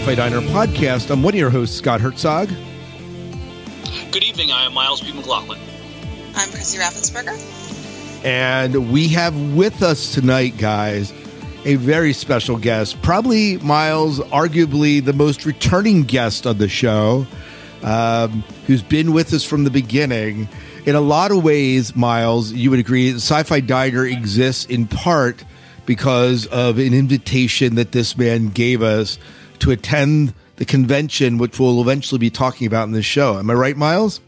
Welcome to the Sci-Fi Diner podcast. I'm one of your hosts, Scott Herzog. Good evening. I am Miles B. McLaughlin. I'm Chrissy Raffensperger. And we have with us tonight, guys, a very special guest. Probably Miles, arguably the most returning guest on the show, um, who's been with us from the beginning. In a lot of ways, Miles, you would agree, Sci Fi Diner exists in part because of an invitation that this man gave us to attend the convention, which we'll eventually be talking about in this show. Am I right, Miles?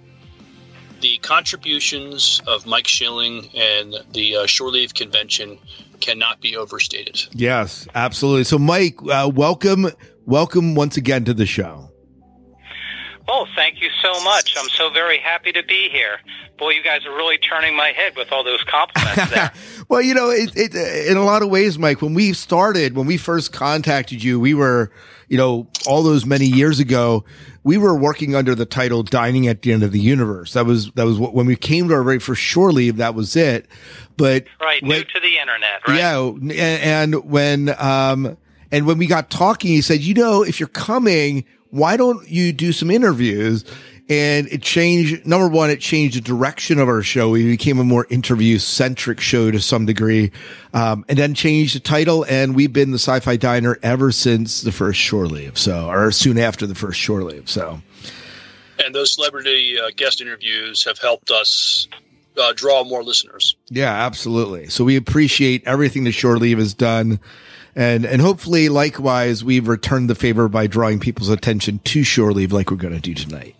The contributions of Mike Schilling and the uh, Shore Leave Convention cannot be overstated. Yes, absolutely. So, Mike, uh, welcome, welcome once again to the show. Oh, thank you so much. I'm so very happy to be here. Boy, you guys are really turning my head with all those compliments there. well, you know, it, it, in a lot of ways, Mike, when we started, when we first contacted you, we were, you know, all those many years ago, we were working under the title Dining at the End of the Universe. That was, that was what, when we came to our very first shore leave, that was it. But right, when, new to the internet, right? Yeah. And, and when, um, and when we got talking, he said, you know, if you're coming, why don't you do some interviews? And it changed, number one, it changed the direction of our show. We became a more interview centric show to some degree. Um, and then changed the title. And we've been the sci fi diner ever since the first shore leave. So, or soon after the first shore leave. So, and those celebrity uh, guest interviews have helped us uh, draw more listeners. Yeah, absolutely. So we appreciate everything the shore leave has done. And, and hopefully likewise, we've returned the favor by drawing people's attention to shore leave like we're going to do tonight.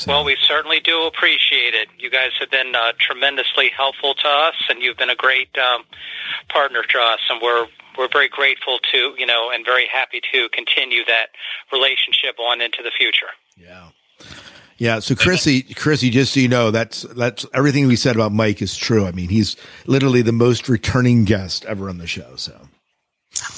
So. Well, we certainly do appreciate it. You guys have been uh, tremendously helpful to us, and you've been a great um, partner to us, and we're we're very grateful to you know, and very happy to continue that relationship on into the future. Yeah. Yeah. So Chrissy, Chrissy, just so you know, that's, that's everything we said about Mike is true. I mean, he's literally the most returning guest ever on the show. So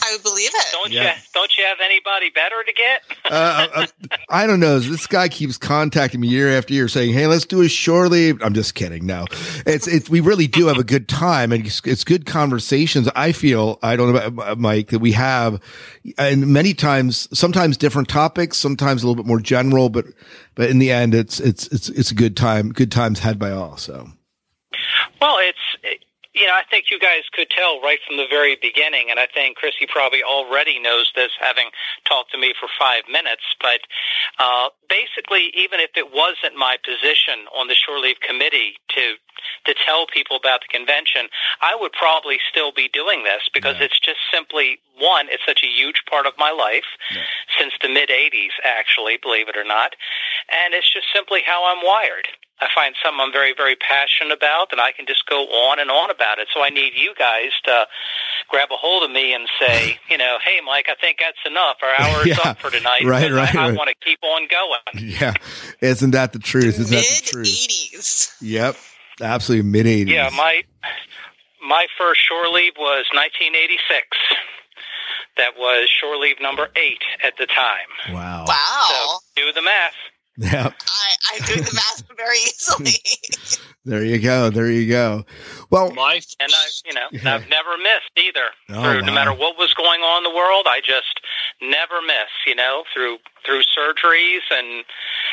I would believe it. Don't yeah. you? Don't you have anybody better to get? uh, uh, I don't know. This guy keeps contacting me year after year, saying, "Hey, let's do a shore leave." I'm just kidding. No, it's it's we really do have a good time, and it's, it's good conversations. I feel I don't know about Mike that we have, and many times, sometimes different topics, sometimes a little bit more general, but but in the end, it's it's it's it's a good time. Good times had by all. So, well, it's you know, I think you guys could tell right from the very beginning, and I think Chrissy probably already knows this, having talked to me for five minutes. But uh, basically, even if it wasn't my position on the shore leave committee to to tell people about the convention, I would probably still be doing this because yeah. it's just simply one. It's such a huge part of my life yeah. since the mid '80s, actually, believe it or not, and it's just simply how I'm wired. I find something I'm very, very passionate about, and I can just go on and on about it. So I need you guys to grab a hold of me and say, you know, hey, Mike, I think that's enough. Our hour's yeah, up for tonight. Right, right. I, I want to keep on going. Yeah, isn't that the truth? Isn't mid that the truth? 80s. Yep, absolutely mid 80s. Yeah, my my first shore leave was 1986. That was shore leave number eight at the time. Wow. Wow. So do the math. Yeah. I, I'm doing the math very easily. there you go. There you go. Well, life, and I, you know, yeah. I've never missed either. Oh, through, wow. No matter what was going on in the world, I just never miss. You know, through through surgeries and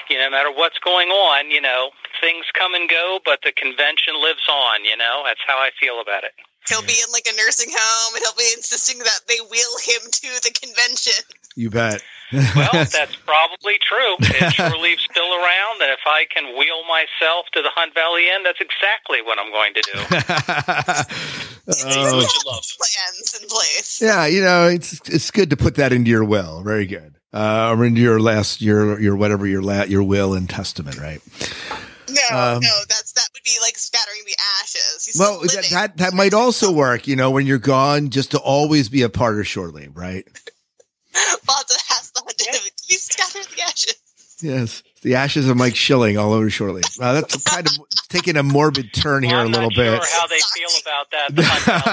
you know, no matter what's going on, you know, things come and go, but the convention lives on. You know, that's how I feel about it. He'll be in like a nursing home, and he'll be insisting that they wheel him to the convention. You bet. well, that's probably true. If Shore Leave's still around, and if I can wheel myself to the Hunt Valley Inn, that's exactly what I'm going to do. oh. plans in place. Yeah, you know, it's it's good to put that into your will. Very good. Uh, or into your last your your whatever your la- your will and testament, right? No, um, no, that's that would be like scattering the ashes. He's well, that, that that might also work. You know, when you're gone, just to always be a part of shore leave, right? Of hassle to be scatter the ashes. Yes. The ashes of Mike Schilling all over Shore Leave. Wow, that's kind of taking a morbid turn here Well, a I'm little not bit. sure how they feel about that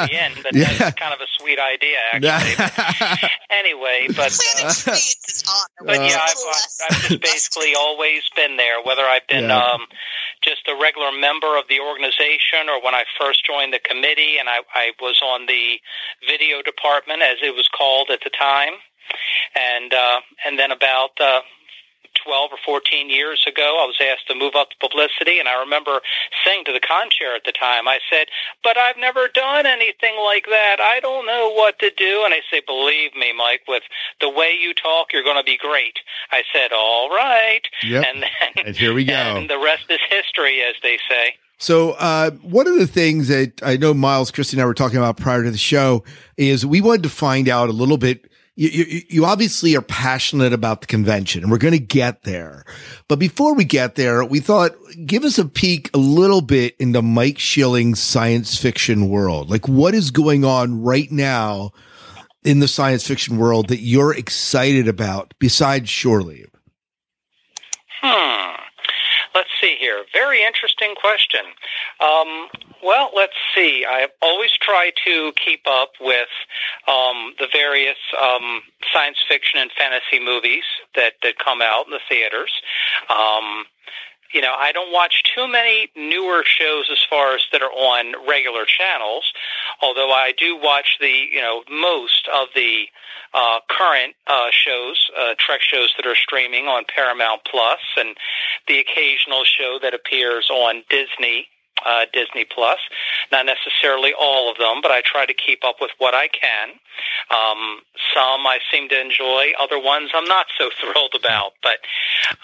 at the end, but Yeah. that's kind of a sweet idea, actually. anyway, but uh, Planet Experience is honor. But yeah, I've, I've just basically always been there, whether I've been Yeah. um, just a regular member of the organization or when I first joined the committee and I, I was on the video department, as it was called at the time. And, uh, and then about uh, 12 or 14 years ago, I was asked to move up to publicity, and I remember saying to the con chair at the time, I said, but I've never done anything like that. I don't know what to do. And I say, believe me, Mike, with the way you talk, you're going to be great. I said, all right. Yep. And then, And here we go. And the rest is history, as they say. So, uh, one of the things that I know Miles, Christy, and I were talking about prior to the show is we wanted to find out a little bit. You, you, you obviously are passionate about the convention, and we're going to get there. But before we get there, we thought give us a peek a little bit into Mike Schilling's science fiction world. Like, what is going on right now in the science fiction world that you're excited about besides Shore Leave? Hmm. See here. Very interesting question. Um, well, let's see. I always try to keep up with um, the various um, science fiction and fantasy movies that, that come out in the theaters. Um, you know, I don't watch too many newer shows as far as that are on regular channels, although I do watch the, you know, most of the uh, current uh, shows, uh, Trek shows that are streaming on Paramount Plus, and the occasional show that appears on Disney. Uh, Disney Plus, not necessarily all of them, but I try to keep up with what I can. Um, some I seem to enjoy, other ones I'm not so thrilled about. But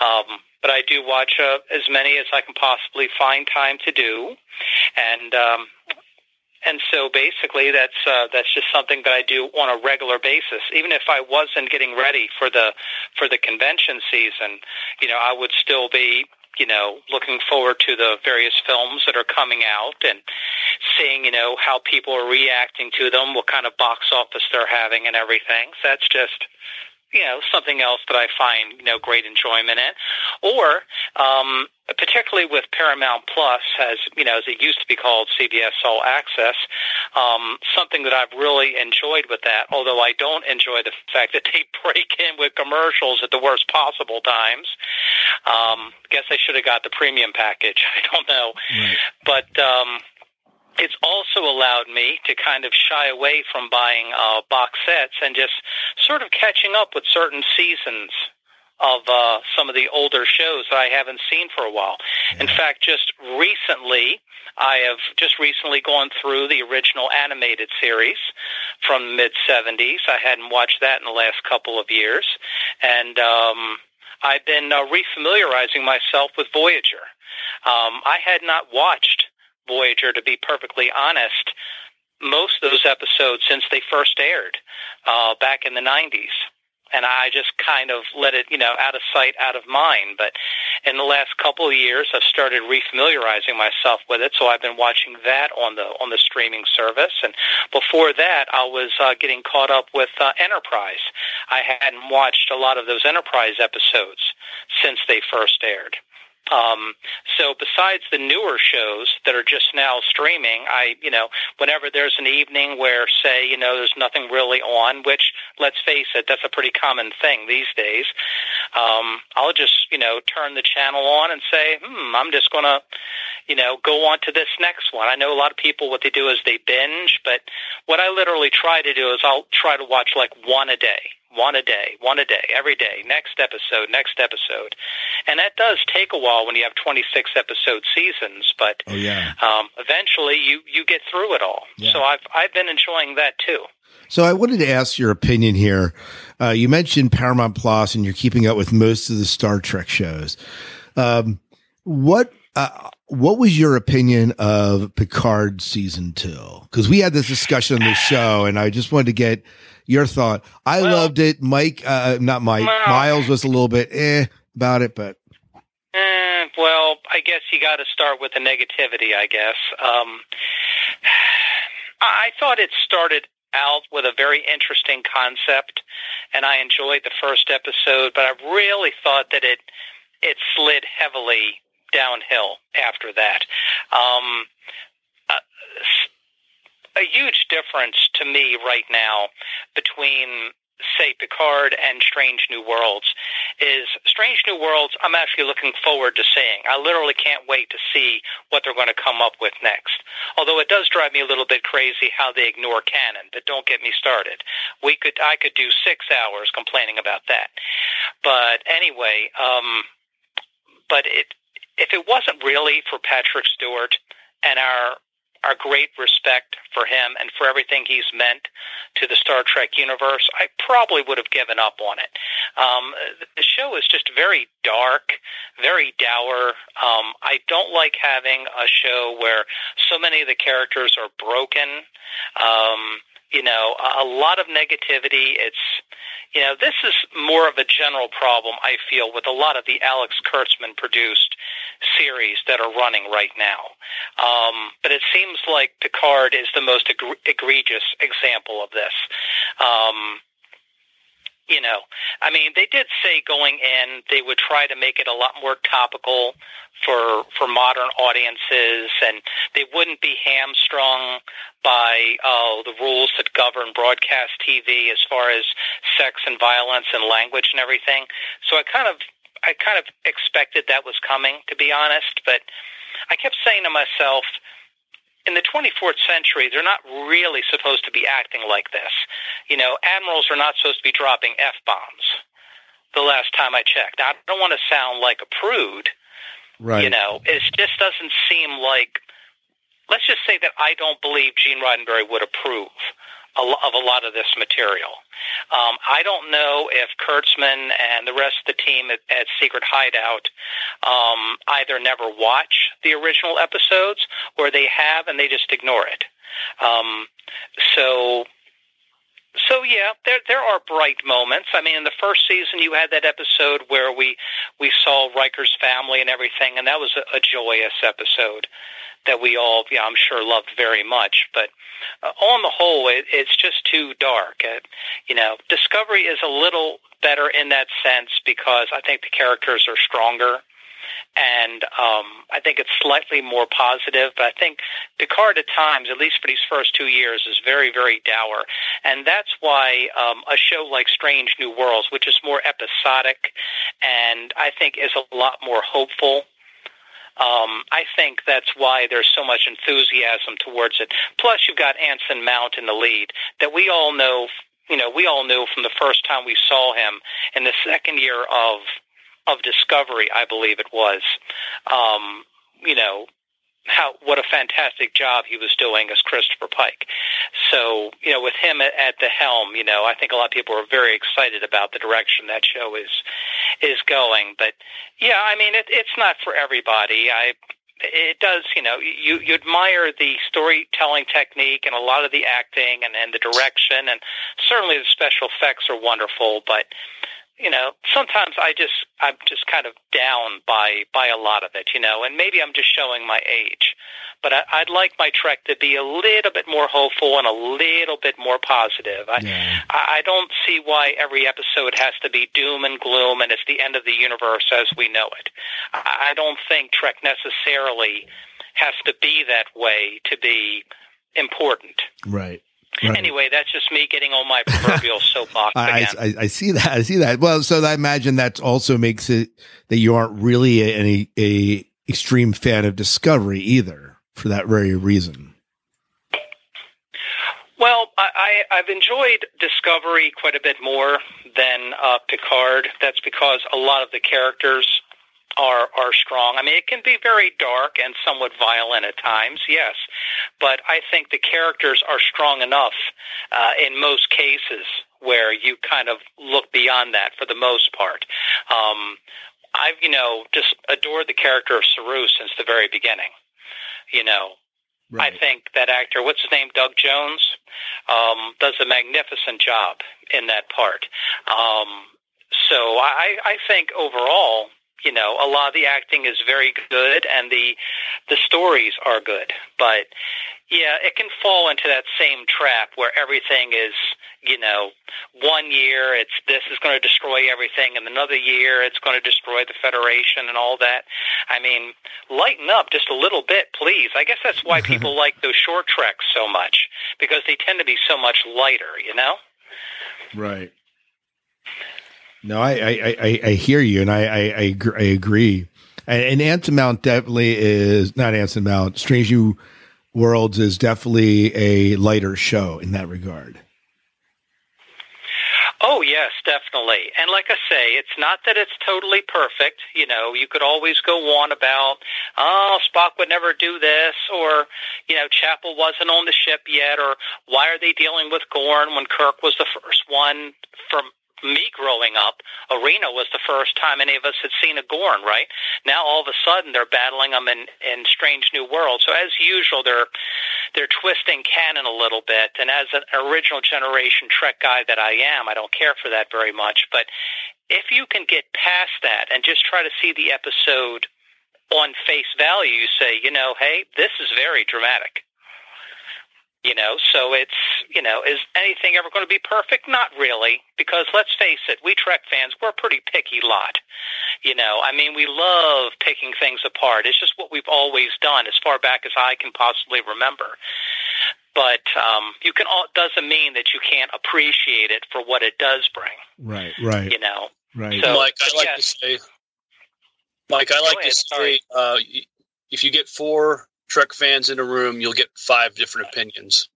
um, but I do watch uh, as many as I can possibly find time to do, and um, and so basically that's uh, that's just something that I do on a regular basis. Even if I wasn't getting ready for the for the convention season, you know, I would still be you know looking forward to the various films that are coming out and seeing you know how people are reacting to them, what kind of box office they're having, and everything. So that's just you know something else that I find you know great enjoyment in, or um, particularly with Paramount Plus, as you know as it used to be called CBS All Access, um, something that I've really enjoyed with that. Although I don't enjoy the fact that they break in with commercials at the worst possible times. Um, guess I should have got the premium package. I don't know, but. Um, it's also allowed me to kind of shy away from buying uh, box sets and just sort of catching up with certain seasons of uh, some of the older shows that I haven't seen for a while. In fact, just recently, I have just recently gone through the original animated series from the mid 70s. I hadn't watched that in the last couple of years. And um, I've been uh, refamiliarizing myself with Voyager. Um, I had not watched Voyager, to be perfectly honest, most of those episodes since they first aired uh, back in the 90s. And I just kind of let it, you know, out of sight, out of mind. But in the last couple of years, I've started refamiliarizing myself with it. So I've been watching that on the on the streaming service. And before that, I was uh, getting caught up with uh, Enterprise. I hadn't watched a lot of those Enterprise episodes since they first aired. Um, so besides the newer shows that are just now streaming, I, you know, whenever there's an evening where, say, you know, there's nothing really on, which, let's face it, that's a pretty common thing these days, um, I'll just, you know, turn the channel on and say, hmm, I'm just going to, you know, go on to this next one. I know a lot of people, what they do is they binge, but what I literally try to do is I'll try to watch like one a day one a day, one a day, every day, next episode, next episode. And that does take a while when you have 26 episode seasons, but Oh yeah. um, eventually you, you get through it all. Yeah. So I've, I've been enjoying that too. So I wanted to ask your opinion here. Uh, you mentioned Paramount Plus, and you're keeping up with most of the Star Trek shows. Um, what uh, what was your opinion of Picard season two? Because we had this discussion on the show, and I just wanted to get your thought. I Well- loved it. Mike, uh, not Mike, Well- Miles was a little bit eh about it, but Eh, well, I guess you got to start with the negativity. I guess um, I I thought it started out with a very interesting concept, and I enjoyed the first episode. But I really thought that it it slid heavily downhill after that. Um, uh, a huge difference to me right now between say Picard and Strange New Worlds is Strange New Worlds I'm actually looking forward to seeing. I literally can't wait to see what they're going to come up with next. Although it does drive me a little bit crazy how they ignore canon, but don't get me started. We could I could do 6 hours complaining about that. But anyway, um but it if it wasn't really for Patrick Stewart and our our great respect for him and for everything he's meant to the Star Trek universe, I probably would have given up on it. Um, the show is just very dark, very dour. Um, I don't like having a show where so many of the characters are broken. Um, you know, a lot of negativity. It's, you know, this is more of a general problem, I feel, with a lot of the Alex Kurtzman produced series that are running right now. Um, but it seems like Picard is the most egre- egregious example of this. Um, you know, I mean, they did say going in they would try to make it a lot more topical for for modern audiences, and they wouldn't be hamstrung by uh, the rules that govern broadcast TV as far as sex and violence and language and everything. So I kind of I kind of expected that was coming, to be honest. But I kept saying to myself, in the 24th century, they're not really supposed to be acting like this. You know, admirals are not supposed to be dropping f bombs. The last time I checked, now, I don't want to sound like a prude. Right. You know, it just doesn't seem like. Let's just say that I don't believe Gene Roddenberry would approve of a lot of this material. Um, I don't know if Kurtzman and the rest of the team at, at Secret Hideout um, either never watch the original episodes or they have and they just ignore it. Um, so so yeah, there there are bright moments. I mean, in the first season, you had that episode where we we saw Riker's family and everything, and that was a, a joyous episode that we all, yeah, I'm sure loved very much. But uh, on the whole, it, it's just too dark. Uh, you know, Discovery is a little better in that sense because I think the characters are stronger. And um, I think it's slightly more positive, but I think Picard at times, at least for these first two years, is very, very dour. And that's why um, a show like Strange New Worlds, which is more episodic and I think is a lot more hopeful, um, I think that's why there's so much enthusiasm towards it. Plus, you've got Anson Mount in the lead that we all know. You know, we all knew from the first time we saw him in the second year of of Discovery, I believe it was. Um, you know, how what a fantastic job he was doing as Christopher Pike. So you know, with him at, at the helm, you know, I think a lot of people are very excited about the direction that show is is going. But yeah, I mean, it, it's not for everybody. I it does, you know, you you admire the storytelling technique and a lot of the acting and and the direction, and certainly the special effects are wonderful, but you know, sometimes I just I'm just kind of down by by a lot of it, you know, and maybe I'm just showing my age. But I, I'd like my Trek to be a little bit more hopeful and a little bit more positive. I Yeah. I I don't see why every episode has to be doom and gloom and it's the end of the universe as we know it. I I don't think Trek necessarily has to be that way to be important. Right. Right. Anyway, that's just me getting on my proverbial soapbox I. I, I see that. I see that. Well, so I imagine that also makes it that you aren't really a, any a extreme fan of Discovery either for that very reason. Well, I, I, I've enjoyed Discovery quite a bit more than uh, Picard. That's because a lot of the characters are are strong. I mean, it can be very dark and somewhat violent at times, yes, but I think the characters are strong enough uh, in most cases where you kind of look beyond that for the most part. Um, I've you know just adored the character of Saru since the very beginning. You know, I think that actor, what's his name, Doug Jones, um, does a magnificent job in that part. Um, so I, I think overall, You know, a lot of the acting is very good, and the the stories are good. But yeah, it can fall into that same trap where everything is, you know, one year it's this is going to destroy everything, and another year it's going to destroy the Federation and all that. I mean, lighten up just a little bit, please. I guess that's why people like those short treks so much because they tend to be so much lighter, you know. Right. No, I I, I, I hear you, and I I, I, agree, I agree. And, and Anson Mount definitely is not Anson Mount. Strange New Worlds is definitely a lighter show in that regard. Oh yes, definitely. And like I say, it's not that it's totally perfect. You know, you could always go on about, oh, Spock would never do this, or you know, Chapel wasn't on the ship yet, or why are they dealing with Gorn when Kirk was the first one from me growing up, Arena was the first time any of us had seen a Gorn, right? Now all of a sudden they're battling them in, in Strange New Worlds. So as usual, they're they're twisting canon a little bit. And as an original generation Trek guy that I am, I don't care for that very much. But if you can get past that and just try to see the episode on face value, you say, you know, hey, this is very dramatic. You know, so it's, you know, is anything ever going to be perfect? Not really, because let's face it, we Trek fans, we're a pretty picky lot. You know, I mean, we love picking things apart. It's just what we've always done as far back as I can possibly remember. But um, you can all doesn't mean that you can't appreciate it for what it does bring. Right, right. You know, right. So, Mike, I like yes. to say, Mike, I like ahead, to say, sorry. uh, if you get four Trek fans in a room, you'll get five different opinions.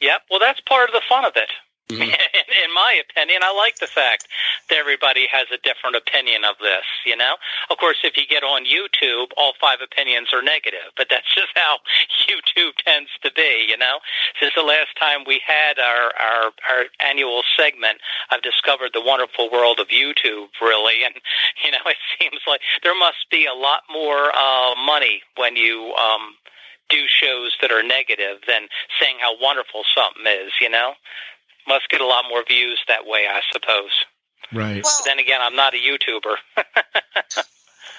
Yep. Well, that's part of the fun of it. Mhm. in, my opinion, I like the fact that everybody has a different opinion of this. You know, of course, if you get on YouTube, all five opinions are negative, but that's just how YouTube tends to be. You know, since the last time we had our our, our annual segment, I've discovered the wonderful world of YouTube. Really, and you know, it seems like there must be a lot more uh, money when you um, do shows that are negative than saying how wonderful something is. You know must get a lot more views that way, I suppose. Right. Well, But then again, I'm not a YouTuber.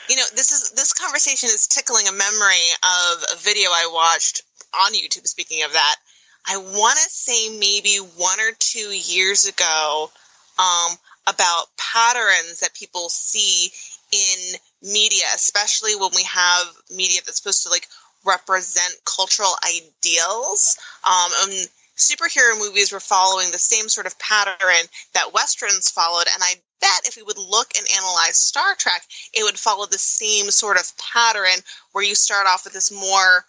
you know, this is this conversation is tickling a memory of a video I watched on YouTube. Speaking of that, I want to say maybe one or two years ago um, about patterns that people see in media, especially when we have media that's supposed to like represent cultural ideals. Um, and superhero movies were following the same sort of pattern that westerns followed, and I bet if we would look and analyze Star Trek, it would follow the same sort of pattern where you start off with this more,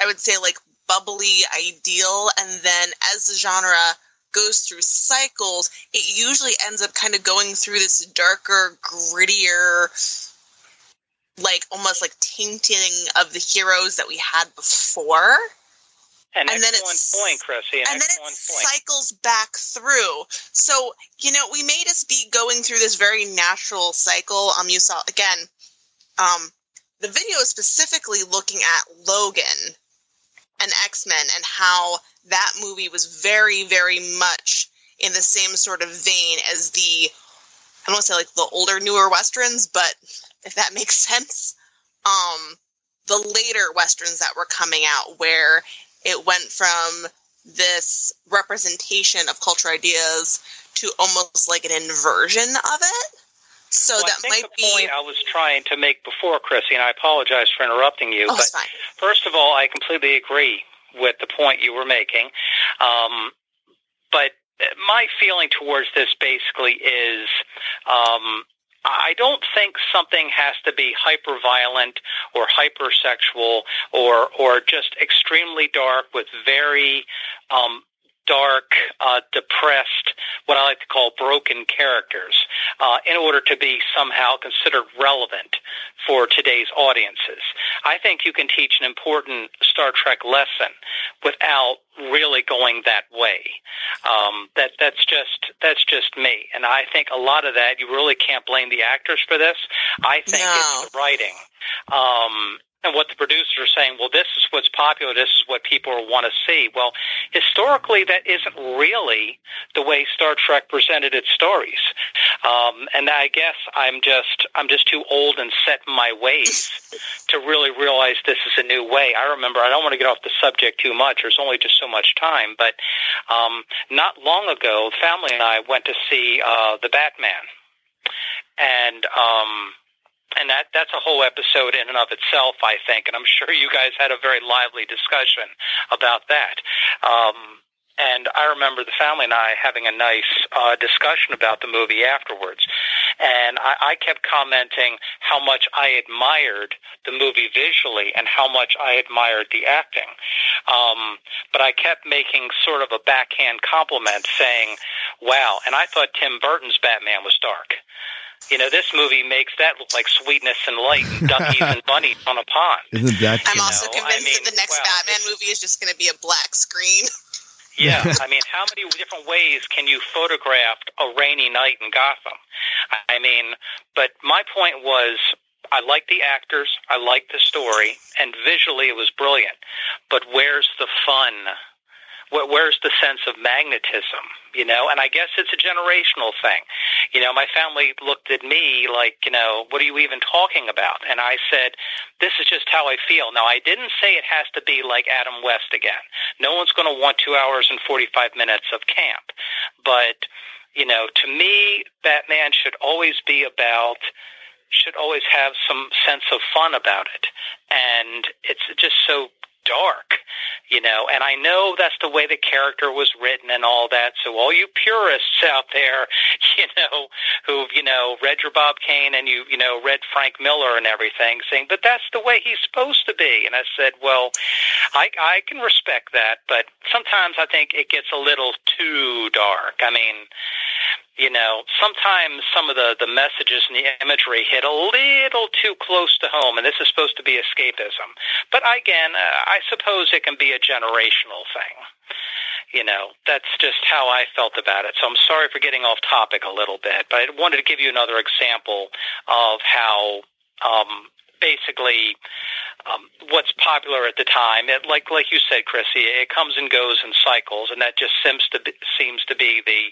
I would say, like bubbly ideal, and then as the genre goes through cycles, it usually ends up kind of going through this darker, grittier, like almost like tainting of the heroes that we had before. An And then it's- point, Chrissy. An and then it point. cycles back through. So, you know, we may just be going through this very natural cycle. Um, you saw again, um, the video is specifically looking at Logan and X Men and how that movie was very, very much in the same sort of vein as the I don't want to say like the older, newer westerns, but if that makes sense, um, the later westerns that were coming out where it went from this representation of culture ideas to almost like an inversion of it. So Well, that might the be. point I was trying to make before, Chrissy, and I apologize for interrupting you. oh, but it's fine. First of all, I completely agree with the point you were making. Um, but my feeling towards this basically is um, I don't think something has to be hyper violent or hypersexual or or just extremely dark with very um, dark, uh, depressed, what I like to call broken characters, uh, in order to be somehow considered relevant for today's audiences. I think you can teach an important Star Trek lesson without really going that way. Um, that that's just that's just me, and I think a lot of that you really can't blame the actors for this. I think No. it's the writing. Um, and what the producers are saying, well, this is what's popular, this is what people want to see. Well, historically, that isn't really the way Star Trek presented its stories. Um, and I guess I'm just I'm just too old and set in my ways to really realize this is a new way. I remember I don't want to get off the subject too much. There's only just so much time, but um, not long ago, family and I went to see uh, the Batman, and um, and that that's a whole episode in and of itself, I think. And I'm sure you guys had a very lively discussion about that. Um, and I remember the family and I having a nice uh, discussion about the movie afterwards. And I, I kept commenting how much I admired the movie visually and how much I admired the acting. Um, but I kept making sort of a backhand compliment saying, wow. And I thought Tim Burton's Batman was dark. You know, this movie makes that look like sweetness and light, and duckies and bunnies on a pond. Isn't that? I'm also know, convinced I mean, that the next well, Batman movie is just going to be a black screen. Yeah, I mean, how many different ways can you photograph a rainy night in Gotham? I mean, but my point was, I like the actors, I like the story, and visually it was brilliant. But where's the fun? Where, where's the sense of magnetism? You know, and I guess it's a generational thing. You know, my family looked at me like, you know, what are you even talking about? And I said, this is just how I feel. Now, I didn't say it has to be like Adam West again. No one's going to want two hours and 45 minutes of camp. But, you know, to me, Batman should always be about should always have some sense of fun about it. And it's just so dark, you know, and I know that's the way the character was written and all that. So all you purists out there, you know, who've, you know, read your Bob Kane and you, you know, read Frank Miller and everything saying, but that's the way he's supposed to be. And I said, well, I, I can respect that, but sometimes I think it gets a little too dark. I mean, you know, sometimes some of the, the messages and the imagery hit a little too close to home, and this is supposed to be escapism. But again, uh, I suppose it can be a generational thing. You know, that's just how I felt about it. So I'm sorry for getting off topic a little bit, but I wanted to give you another example of how um, basically um, what's popular at the time. It, like like you said, Chrissy, it comes and goes in cycles, and that just seems to be, seems to be the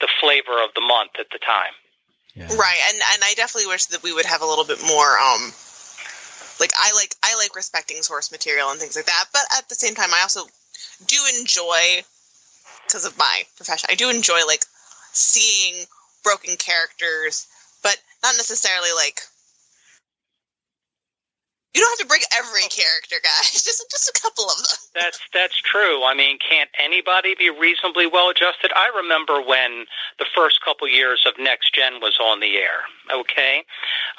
the flavor of the month at the time. Yeah. Right, and and I definitely wish that we would have a little bit more um like I like I like respecting source material and things like that, but at the same time I also do enjoy because of my profession. I do enjoy like seeing broken characters, but not necessarily like you don't have to break every character, guys. Just just a couple of them. That's that's true. I mean, can't anybody be reasonably well adjusted? I remember when the first couple years of Next Gen was on the air. Okay,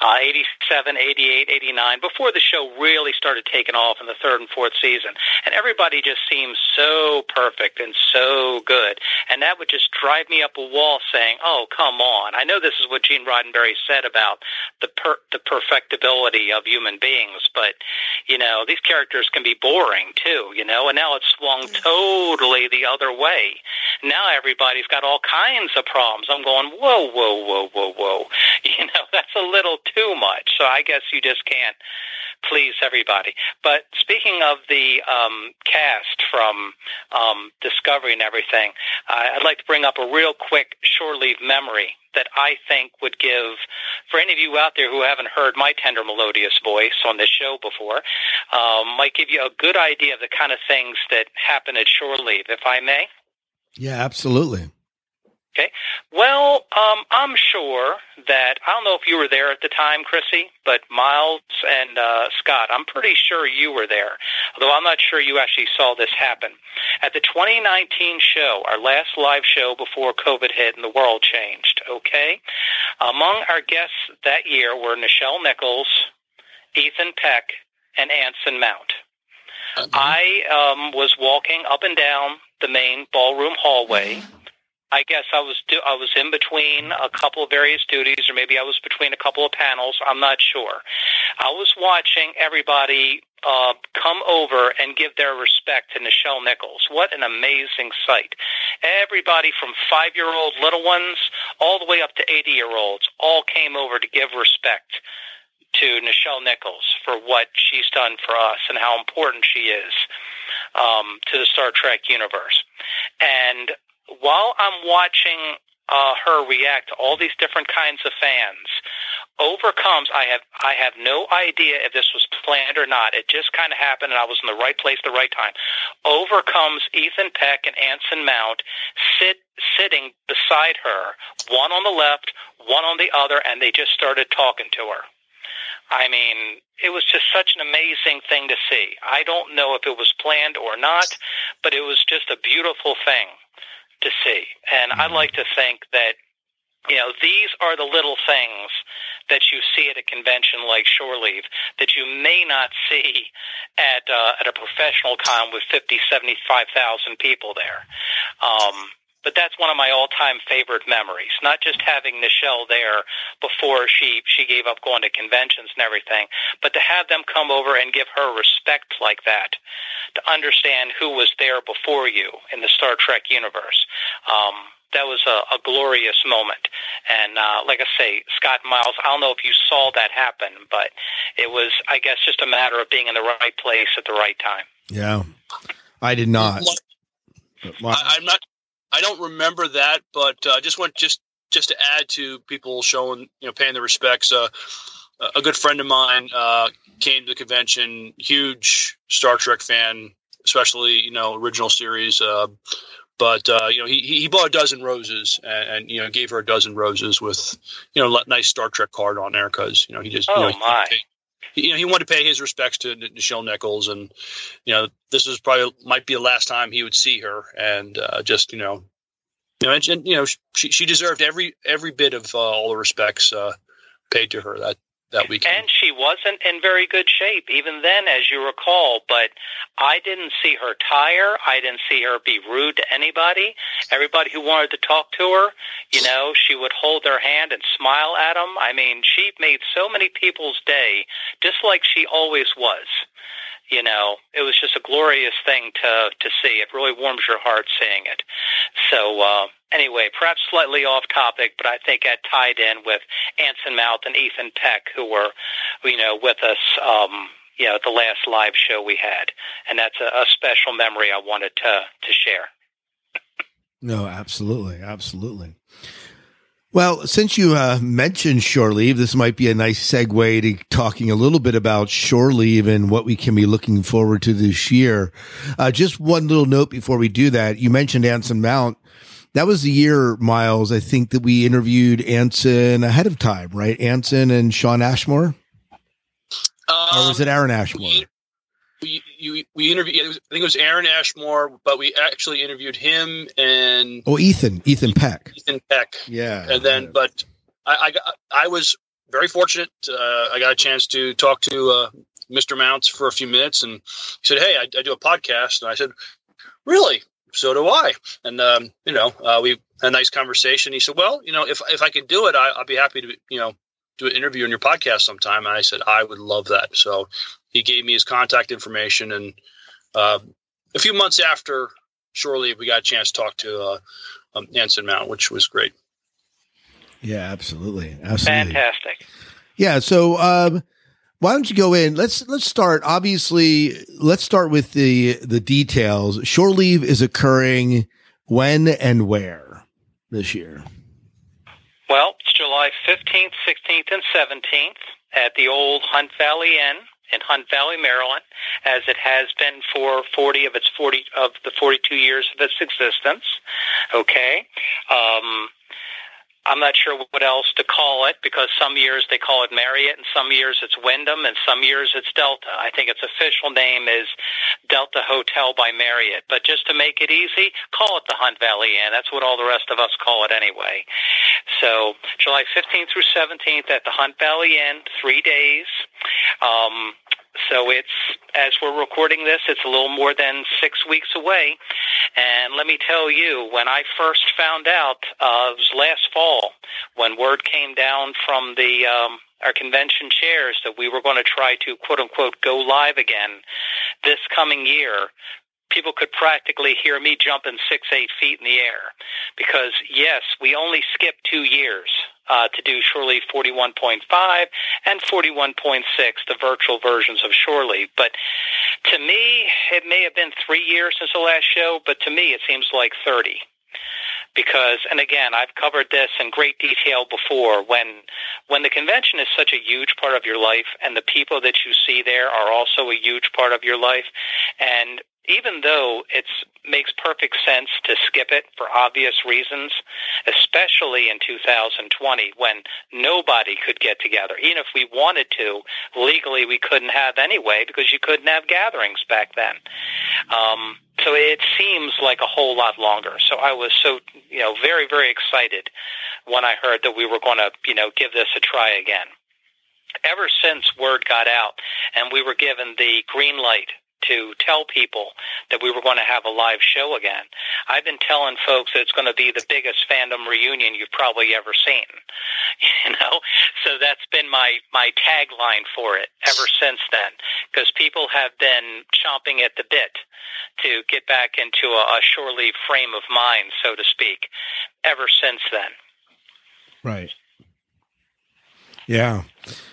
uh, 87, 88, 89, before the show really started taking off in the third and fourth season, and everybody just seemed so perfect and so good, and that would just drive me up a wall, saying, "Oh, come on!" I know this is what Gene Roddenberry said about the per- the perfectibility of human beings, but you know these characters can be boring too. You know, and now it's swung totally the other way. Now everybody's got all kinds of problems. I'm going, whoa, whoa, whoa, whoa, whoa. You know, that's a little too much. So I guess you just can't please everybody. But speaking of the um, cast from um, Discovery and everything, uh, I'd like to bring up a real quick shore leave memory that I think would give, for any of you out there who haven't heard my tender melodious voice on this show before, um, might give you a good idea of the kind of things that happen at shore leave, if I may. Yeah, absolutely. Okay. Well, um, I'm sure that I don't know if you were there at the time, Chrissy, but Miles and uh, Scott, I'm pretty sure you were there. Although I'm not sure you actually saw this happen at the 2019 show, our last live show before COVID hit and the world changed. Okay. Among our guests that year were Nichelle Nichols, Ethan Peck, and Anson Mount. I um, was walking up and down the main ballroom hallway. I guess I was do- I was in between a couple of various duties, or maybe I was between a couple of panels. I'm not sure. I was watching everybody uh, come over and give their respect to Nichelle Nichols. What an amazing sight! Everybody from five-year-old little ones all the way up to 80-year-olds all came over to give respect to Nichelle Nichols for what she's done for us and how important she is um, to the Star Trek universe. And while I'm watching uh, her react to all these different kinds of fans, overcomes. I have I have no idea if this was planned or not. It just kind of happened, and I was in the right place at the right time. Overcomes Ethan Peck and Anson Mount sit sitting beside her, one on the left, one on the other, and they just started talking to her. I mean, it was just such an amazing thing to see. I don't know if it was planned or not, but it was just a beautiful thing to see. And I'd like to think that, you know, these are the little things that you see at a convention like Shore Leave that you may not see at uh, at a professional con with 50, 75,000 people there. Um, but that's one of my all-time favorite memories. Not just having Nichelle there before she she gave up going to conventions and everything, but to have them come over and give her respect like that, to understand who was there before you in the Star Trek universe. Um, that was a, a glorious moment. And uh, like I say, Scott Miles, I don't know if you saw that happen, but it was, I guess, just a matter of being in the right place at the right time. Yeah, I did not. I, I'm not I don't remember that, but uh, just want just just to add to people showing you know paying their respects. Uh, a good friend of mine uh, came to the convention, huge Star Trek fan, especially you know original series. Uh, but uh, you know he he bought a dozen roses and, and, you know gave her a dozen roses with you know a nice Star Trek card on there because you know he just oh you know, my. He, you know, he wanted to pay his respects to Nichelle Nichols, and you know, this was probably might be the last time he would see her, and uh, just you know, you know, and, and you know, she she deserved every every bit of uh, all the respects uh, paid to her. That that weekend. And she wasn't in very good shape even then, as you recall. But I didn't see her tire. I didn't see her be rude to anybody. Everybody who wanted to talk to her, you know, she would hold their hand and smile at them. I mean, she made so many people's day, just like she always was you know, it was just a glorious thing to to see. It really warms your heart seeing it. So uh, anyway, perhaps slightly off topic, but I think that tied in with Anson Mount and Ethan Peck, who were, you know, with us. Um, you know, at the last live show we had, and that's a, a special memory I wanted to to share. No, absolutely, absolutely. Well, since you uh, mentioned shore leave, this might be a nice segue to talking a little bit about shore leave and what we can be looking forward to this year. Uh, just one little note before we do that. You mentioned Anson Mount. That was the year, Miles, I think that we interviewed Anson ahead of time, right? Anson and Sean Ashmore? Um, or was it Aaron Ashmore? We, we, we interviewed, I think it was Aaron Ashmore, but we actually interviewed him and. Oh, Ethan, Ethan Peck. Ethan Peck. Yeah. And then, yeah. but I, I, got, I was very fortunate. Uh, I got a chance to talk to uh, Mr. Mounts for a few minutes, and he said, "Hey, I, I, do a podcast," and I said, "Really? So do I." And um, you know, uh, we had a nice conversation. He said, "Well, you know, if if I could do it, I, I'll be happy to, you know, do an interview on your podcast sometime." And I said, "I would love that." So he gave me his contact information, and uh, a few months after Shore Leave, we got a chance to talk to uh, um, Anson Mount, which was great. Yeah, absolutely, absolutely, fantastic. Yeah, so um, why don't you go in? Let's let's start. Obviously, let's start with the the details. Shore Leave is occurring when and where this year. Well, it's July fifteenth, sixteenth, and seventeenth at the old Hunt Valley Inn in Hunt Valley, Maryland, as it has been for 40 of its 40 of the 42 years of its existence. Okay. Um, I'm not sure what else to call it because some years they call it Marriott and some years it's Wyndham and some years it's Delta. I think its official name is Delta Hotel by Marriott. But just to make it easy, call it the Hunt Valley Inn. That's what all the rest of us call it anyway. So July 15th through 17th at the Hunt Valley Inn, three days. Um, so it's, as we're recording this, it's a little more than six weeks away. And let me tell you, when I first found out, uh, it was last fall, when word came down from the, um, our convention chairs that we were going to try to quote unquote go live again this coming year people could practically hear me jumping six, eight feet in the air. Because, yes, we only skipped two years uh, to do Shore Leave 41.5 and 41.6, the virtual versions of Shore Leave. But to me, it may have been three years since the last show, but to me, it seems like 30 because and again I've covered this in great detail before when when the convention is such a huge part of your life and the people that you see there are also a huge part of your life and even though it makes perfect sense to skip it for obvious reasons, especially in 2020 when nobody could get together. Even if we wanted to, legally we couldn't have anyway because you couldn't have gatherings back then. Um, so it seems like a whole lot longer. So I was so, you know, very, very excited when I heard that we were going to, you know, give this a try again ever since word got out and we were given the green light to tell people that we were going to have a live show again. I've been telling folks that it's going to be the biggest fandom reunion you've probably ever seen. You know, so that's been my my tagline for it ever since then, because people have been chomping at the bit to get back into a, a shore leave frame of mind, so to speak, ever since then. Right. Yeah.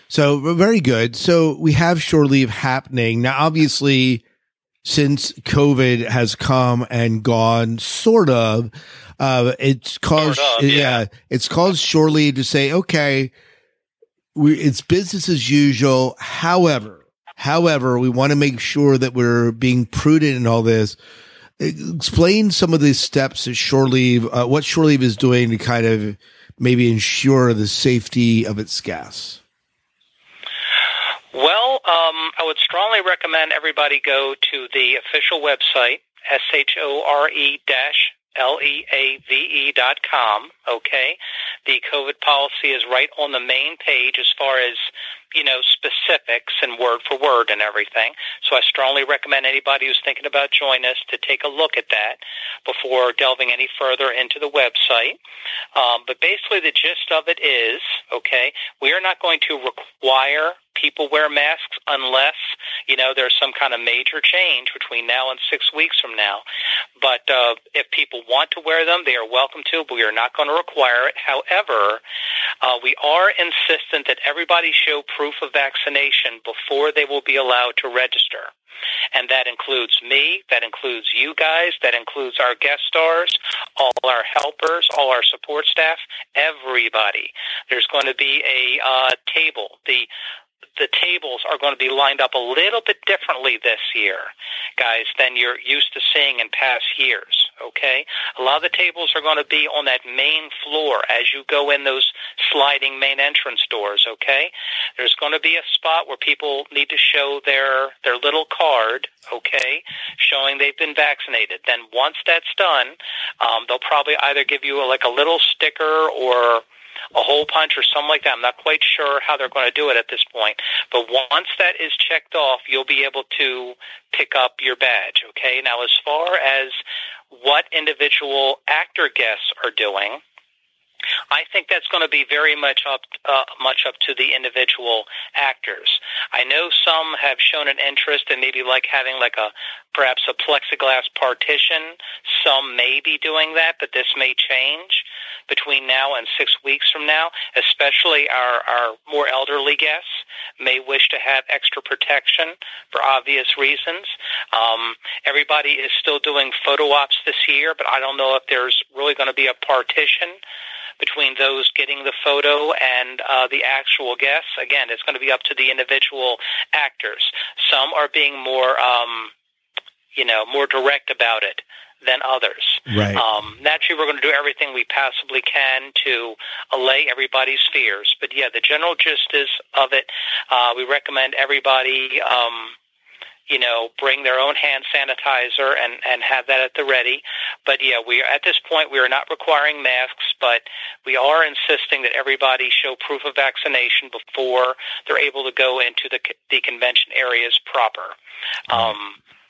So very good. So we have shore leave happening now. Obviously, since COVID has come and gone, sort of, uh, it's caused Sort of, yeah. yeah. it's caused shore leave to say, okay, we it's business as usual. However, however, we want to make sure that we're being prudent in all this. Explain some of the steps that shore leave, uh, what shore leave is doing to kind of maybe ensure the safety of its gas? Well, um, I would strongly recommend everybody go to the official website, S-H-O-R-E dash L-E-A-V-E dot com, okay? The COVID policy is right on the main page as far as, you know, specifics and word for word and everything. So I strongly recommend anybody who's thinking about joining us to take a look at that before delving any further into the website. Um, but basically the gist of it is, okay, we are not going to require people wear masks unless, you know, there's some kind of major change between now and six weeks from now. But uh, if people want to wear them, they are welcome to, but we are not going to require it. However, uh, we are insistent that everybody show proof of vaccination before they will be allowed to register. And that includes me, that includes you guys, that includes our guest stars, all our helpers, all our support staff, everybody. There's going to be a uh, table. The the tables are going to be lined up a little bit differently this year, guys, than you're used to seeing in past years. Okay, a lot of the tables are going to be on that main floor as you go in those sliding main entrance doors. Okay, there's going to be a spot where people need to show their their little card. Okay, showing they've been vaccinated. Then once that's done, um, they'll probably either give you a, like a little sticker or a hole punch or something like that. I'm not quite sure how they're going to do it at this point. But once that is checked off, you'll be able to pick up your badge. Okay. Now, as far as what individual actor guests are doing, I think that's going to be very much up uh, much up to the individual actors. I know some have shown an interest in maybe like having like a perhaps a plexiglass partition. Some may be doing that, but this may change between now and six weeks from now. Especially our our more elderly guests may wish to have extra protection for obvious reasons. Um, everybody is still doing photo ops this year, but I don't know if there's really going to be a partition between those getting the photo and uh, the actual guests. Again, it's going to be up to the individual actors. Some are being more, um, you know, more direct about it than others. Right. Um, naturally, we're going to do everything we possibly can to allay everybody's fears. But yeah, the general gist is of it. Uh, we recommend everybody. Um, you know, bring their own hand sanitizer and, and have that at the ready. But yeah, we are, at this point, we are not requiring masks, but we are insisting that everybody show proof of vaccination before they're able to go into the, the convention areas proper. Um,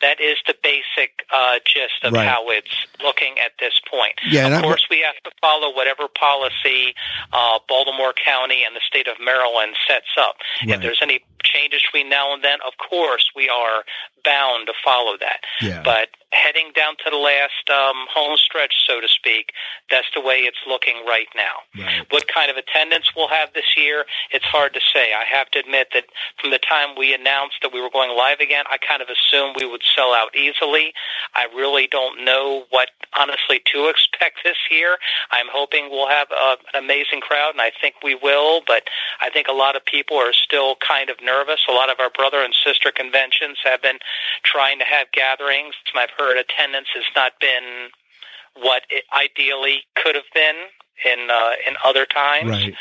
that is the basic uh, gist of Right. how it's looking at this point. Yeah, of course, we have to follow whatever policy uh, Baltimore County and the state of Maryland sets up. Right. If there's any changes between now and then, of course, we are bound to follow that. Yeah. But heading down to the last um, home stretch, so to speak, that's the way it's looking right now. Right. What kind of attendance we'll have this year, it's hard to say. I have to admit that from the time we announced that we were going live again, I kind of assumed we would sell out easily. I really don't know what, honestly, to expect this year. I'm hoping we'll have a, an amazing crowd, and I think we will, but I think a lot of people are still kind of nervous. A lot of our brother and sister conventions have been trying to have gatherings. I've heard attendance has not been what it ideally could have been in uh, in other times. Right.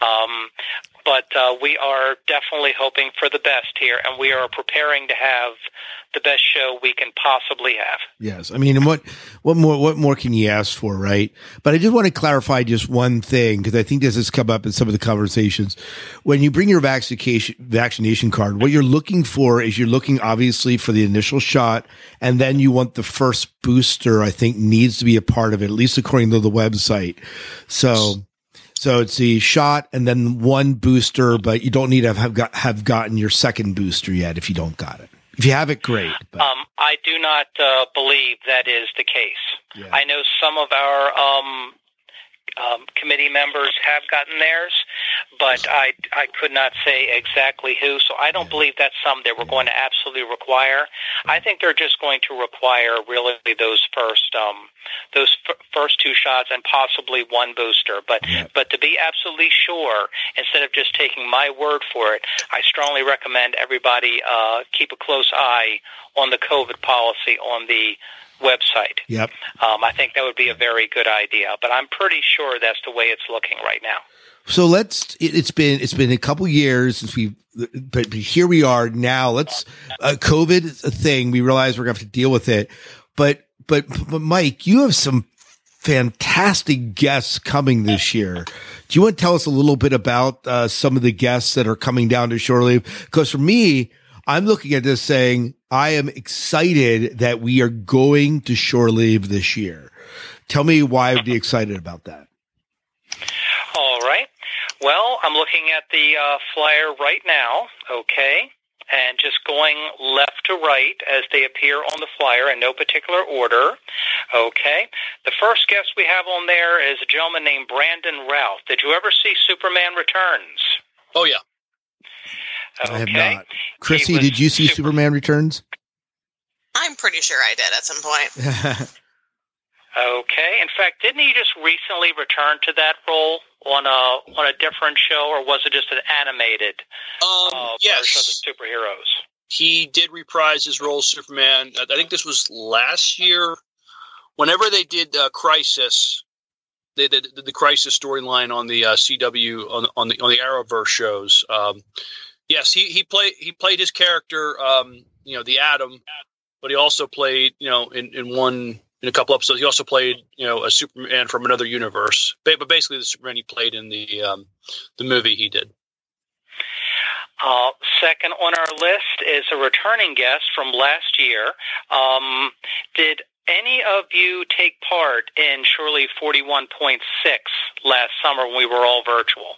Um, but uh, we are definitely hoping for the best here, and we are preparing to have the best show we can possibly have. Yes, I mean, and what what more what more can you ask for, right? But I just want to clarify just one thing because I think this has come up in some of the conversations. When you bring your vaccination vaccination card, what you're looking for is you're looking obviously for the initial shot, and then you want the first booster. I think needs to be a part of it, at least according to the website. So. So it's the shot and then one booster, but you don't need to have got have gotten your second booster yet if you don't got it. If you have it, great. Um, I do not uh, believe that is the case. yeah. I know some of our um, um, committee members have gotten theirs, but I I could not say exactly who. So I don't believe that's something that we're going to absolutely require. I think they're just going to require really those first um, those f- first two shots and possibly one booster. But but to be absolutely sure, instead of just taking my word for it, I strongly recommend everybody uh, keep a close eye on the COVID policy on the website. Yep. Um, I think that would be a very good idea, but I'm pretty sure that's the way it's looking right now. So let's. It, it's been it's been a couple years since we, but, but here we are now. Let's. Uh, COVID is a thing. We realize we're going to have to deal with it. But but but Mike, you have some fantastic guests coming this year. Do you want to tell us a little bit about uh, some of the guests that are coming down to Shore Leave? Because for me, I'm looking at this saying I am excited that we are going to Shore Leave this year. Tell me why I'd be excited about that. All right. Well, I'm looking at the uh, flyer right now, okay, and just going left to right as they appear on the flyer in no particular order, okay. The first guest we have on there is a gentleman named Brandon Routh. Did you ever see Superman Returns? Oh yeah, Okay. I have not. Chrissy, did you see super- Superman Returns? I'm pretty sure I did at some point. Okay. In fact, didn't he just recently return to that role on a on a different show, or was it just an animated um, uh, version of the superheroes? he did reprise his role as Superman. I I think this was last year. Whenever they did uh, Crisis, they did the, the Crisis storyline on the uh, CW on, on the on the Arrowverse shows. Um, yes, he he played he played his character, um, you know, the Atom, but he also played, you know, in, in one in a couple episodes. He also played, you know, a Superman from another universe. But basically, the Superman he played in the um, the movie he did. Uh, second on our list is a returning guest from last year. Um, did any of you take part in Shore Leave 41.6 last summer when we were all virtual?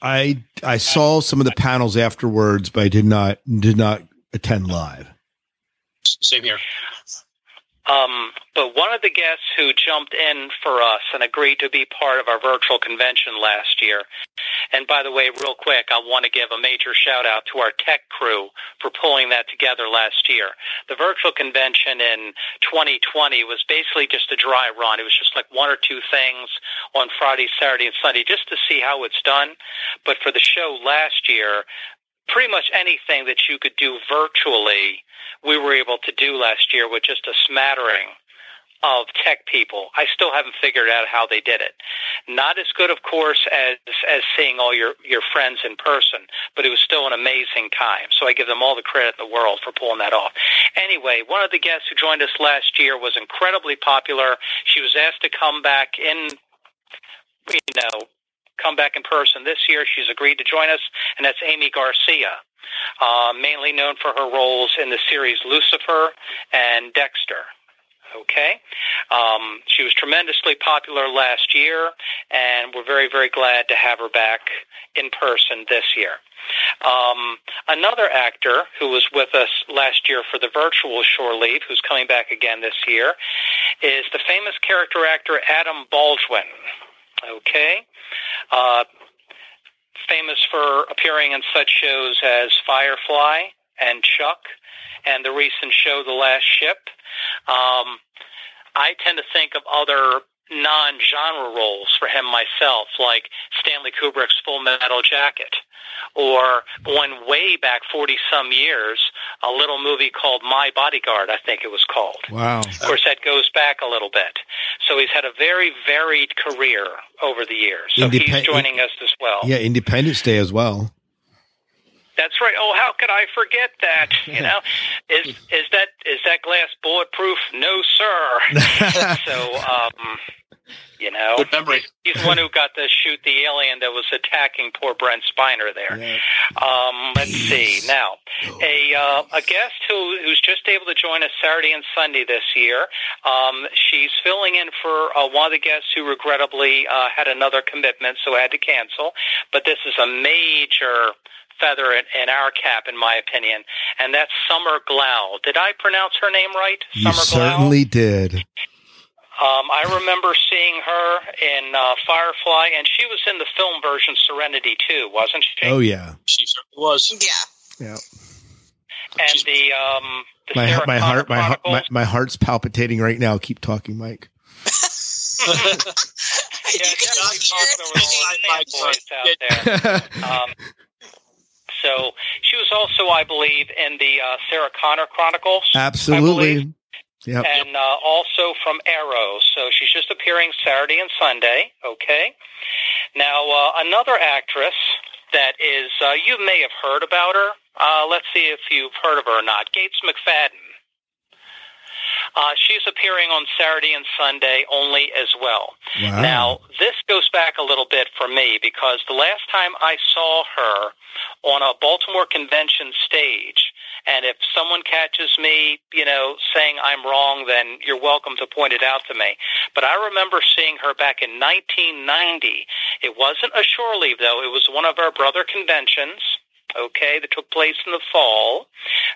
I I saw some of the panels afterwards, but I did not did not attend live. Same here. Um, but one of the guests who jumped in for us and agreed to be part of our virtual convention last year, and by the way, real quick, I want to give a major shout out to our tech crew for pulling that together last year. The virtual convention in 2020 was basically just a dry run. It was just like one or two things on Friday, Saturday, and Sunday just to see how it's done. But for the show last year, pretty much anything that you could do virtually we were able to do last year with just a smattering of tech people. I still haven't figured out how they did it. Not as good, of course, as as seeing all your your friends in person, but it was still an amazing time. So I give them all the credit in the world for pulling that off. Anyway, one of the guests who joined us last year was incredibly popular. She was asked to come back in, you know, come back in person this year. She's agreed to join us, and that's Aimee Garcia uh, mainly known for her roles in the series Lucifer and Dexter. Okay, um, she was tremendously popular last year, and we're very, very glad to have her back in person this year. Um, another actor who was with us last year for the virtual shore leave, who's coming back again this year, is the famous character actor Adam Baldwin. Okay, uh, famous for appearing in such shows as Firefly and Chuck, and the recent show The Last Ship. Um, I tend to think of other non-genre roles for him myself, like Stanley Kubrick's Full Metal Jacket, or one way back 40 some years, a little movie called My Bodyguard, I think it was called. Wow. Of course, that goes back a little bit. So he's had a very varied career over the years. So Independ- he's joining us as well. Yeah, Independence Day as well. That's right. Oh, how could I forget that? You know, is is that is that glass bulletproof? No, sir. so, um, you know, Good memory. he's the one who got to shoot the alien that was attacking poor Brent Spiner there. Yeah. Um, let's see. Now, a uh, a guest who who's just able to join us Saturday and Sunday this year. Um, she's filling in for uh, one of the guests who regrettably uh, had another commitment, so had to cancel. But this is a major feather in, in our cap, in my opinion, and that's Summer Glau. Did I pronounce her name right? You Summer certainly did. Um, I remember seeing her in uh, Firefly, and she was in the film version Serenity too, wasn't she? Oh yeah. She certainly was. Yeah. Yeah. and the um, the My Sarah my Connor heart my, heart- my my heart's palpitating right now. Keep talking, Mike. Yeah, you can definitely just hear popular with all the Mike, fanboys out there. Um, so she was also, I believe, in the uh, Sarah Connor Chronicles. Absolutely. Yep. And uh, also from Arrow. So she's just appearing Saturday and Sunday. Okay. Now, uh, another actress that is, uh, you may have heard about her. Uh, let's see if you've heard of her or not. Gates McFadden. Uh, she's appearing on Saturday and Sunday only as well. Wow. Now, this goes back a little bit for me because the last time I saw her on a Baltimore convention stage, and if someone catches me, you know, saying I'm wrong, then you're welcome to point it out to me. But I remember seeing her back in 1990. It wasn't a shore leave, though. It was one of our brother conventions. Okay, that took place in the fall.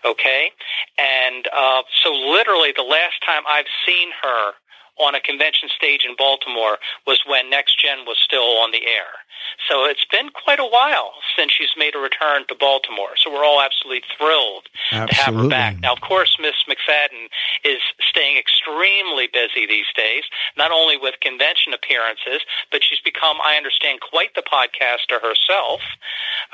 Okay, and uh, so literally the last time I've seen her on a convention stage in Baltimore was when Next Gen was still on the air. So it's been quite a while since she's made a return to Baltimore. So we're all absolutely thrilled to have her back. Now, of course, Miss McFadden is staying extremely busy these days, not only with convention appearances, but she's become, I understand, quite the podcaster herself.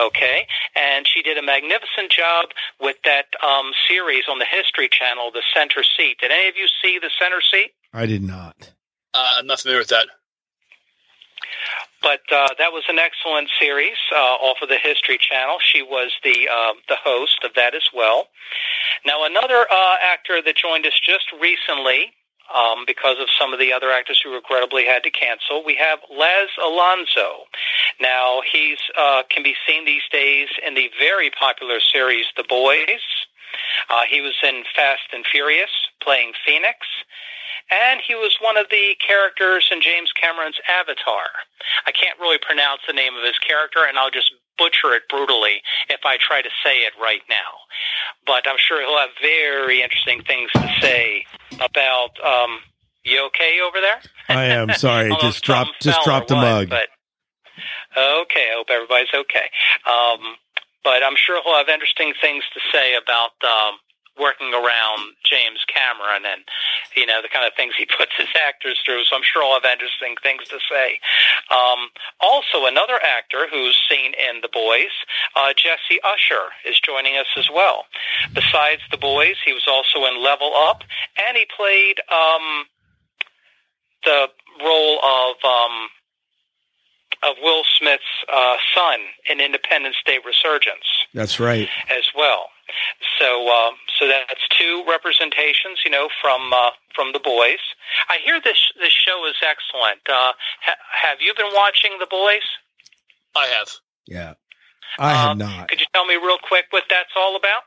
Okay, and she did a magnificent job with that um, series on the History Channel, The Center Seat. Did any of you see The Center Seat? I did not. Uh, I'm not familiar with that. But uh, that was an excellent series uh, off of the History Channel. She was the uh, the host of that as well. Now, another uh, actor that joined us just recently, um, because of some of the other actors who regrettably had to cancel, we have Laz Alonso. Now, he's uh, can be seen these days in the very popular series The Boys. Uh, he was in Fast and Furious, playing Phoenix. And he was one of the characters in James Cameron's Avatar. I can't really pronounce the name of his character, and I'll just butcher it brutally if I try to say it right now. But I'm sure he'll have very interesting things to say about. Um, you okay over there? I am sorry. Just dropped just dropped the mug. But okay, I hope everybody's okay. Um, but I'm sure he'll have interesting things to say about um, working around James Cameron and you know the kind of things he puts his actors through. So I'm sure he'll have interesting things to say. Um, also, another actor who's seen in The Boys, uh, Jessie Usher, is joining us as well. Besides The Boys, he was also in Level Up, and he played um, the role of um, of Will Smith's uh, son in Independence Day Resurgence That's right. as well. So, uh, so that's two representations, you know, from uh, from the boys. I hear this this show is excellent. Uh, ha- have you been watching the boys? I have. Yeah. I have Um, not. Could you tell me real quick what that's all about?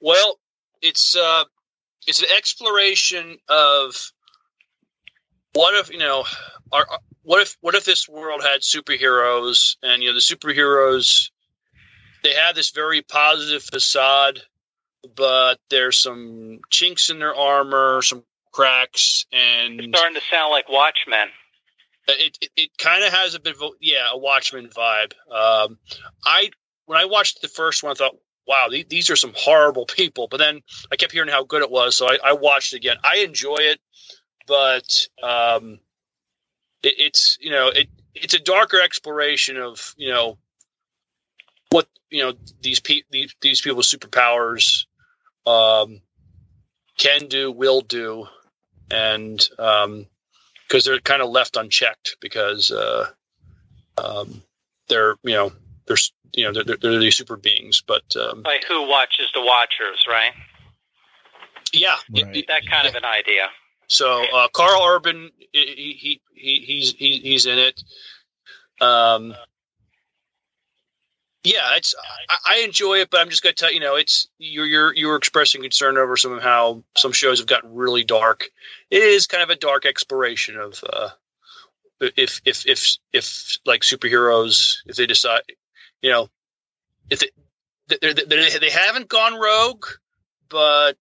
Well, it's uh, it's an exploration of what if you know are what if what if this world had superheroes and you know the superheroes they have this very positive facade but there's some chinks in their armor some cracks and It's starting to sound like Watchmen. it it, it kind of has a bit of a, yeah a Watchmen vibe. Um, I when I watched the first one, I thought, wow, these, these are some horrible people. But then I kept hearing how good it was, so I, I watched it again. I enjoy it, but um, it, it's you know it it's a darker exploration of you know what you know these pe- these these people's superpowers um, can do, will do, and um, because they're kind of left unchecked because uh, um, they're you know they're you know they're, they're, they're these super beings, but um, Like who watches the Watchers, right? yeah, Right. it- That kind of an idea. So uh, Karl Urban, he, he he he's he, he's in it. Um, yeah, it's I, I enjoy it, but I'm just gonna tell you, know, it's you're you're you're expressing concern over some of how some shows have gotten really dark. It is kind of a dark exploration of uh, if if if if like superheroes if they decide, you know, if they they they, they haven't gone rogue, but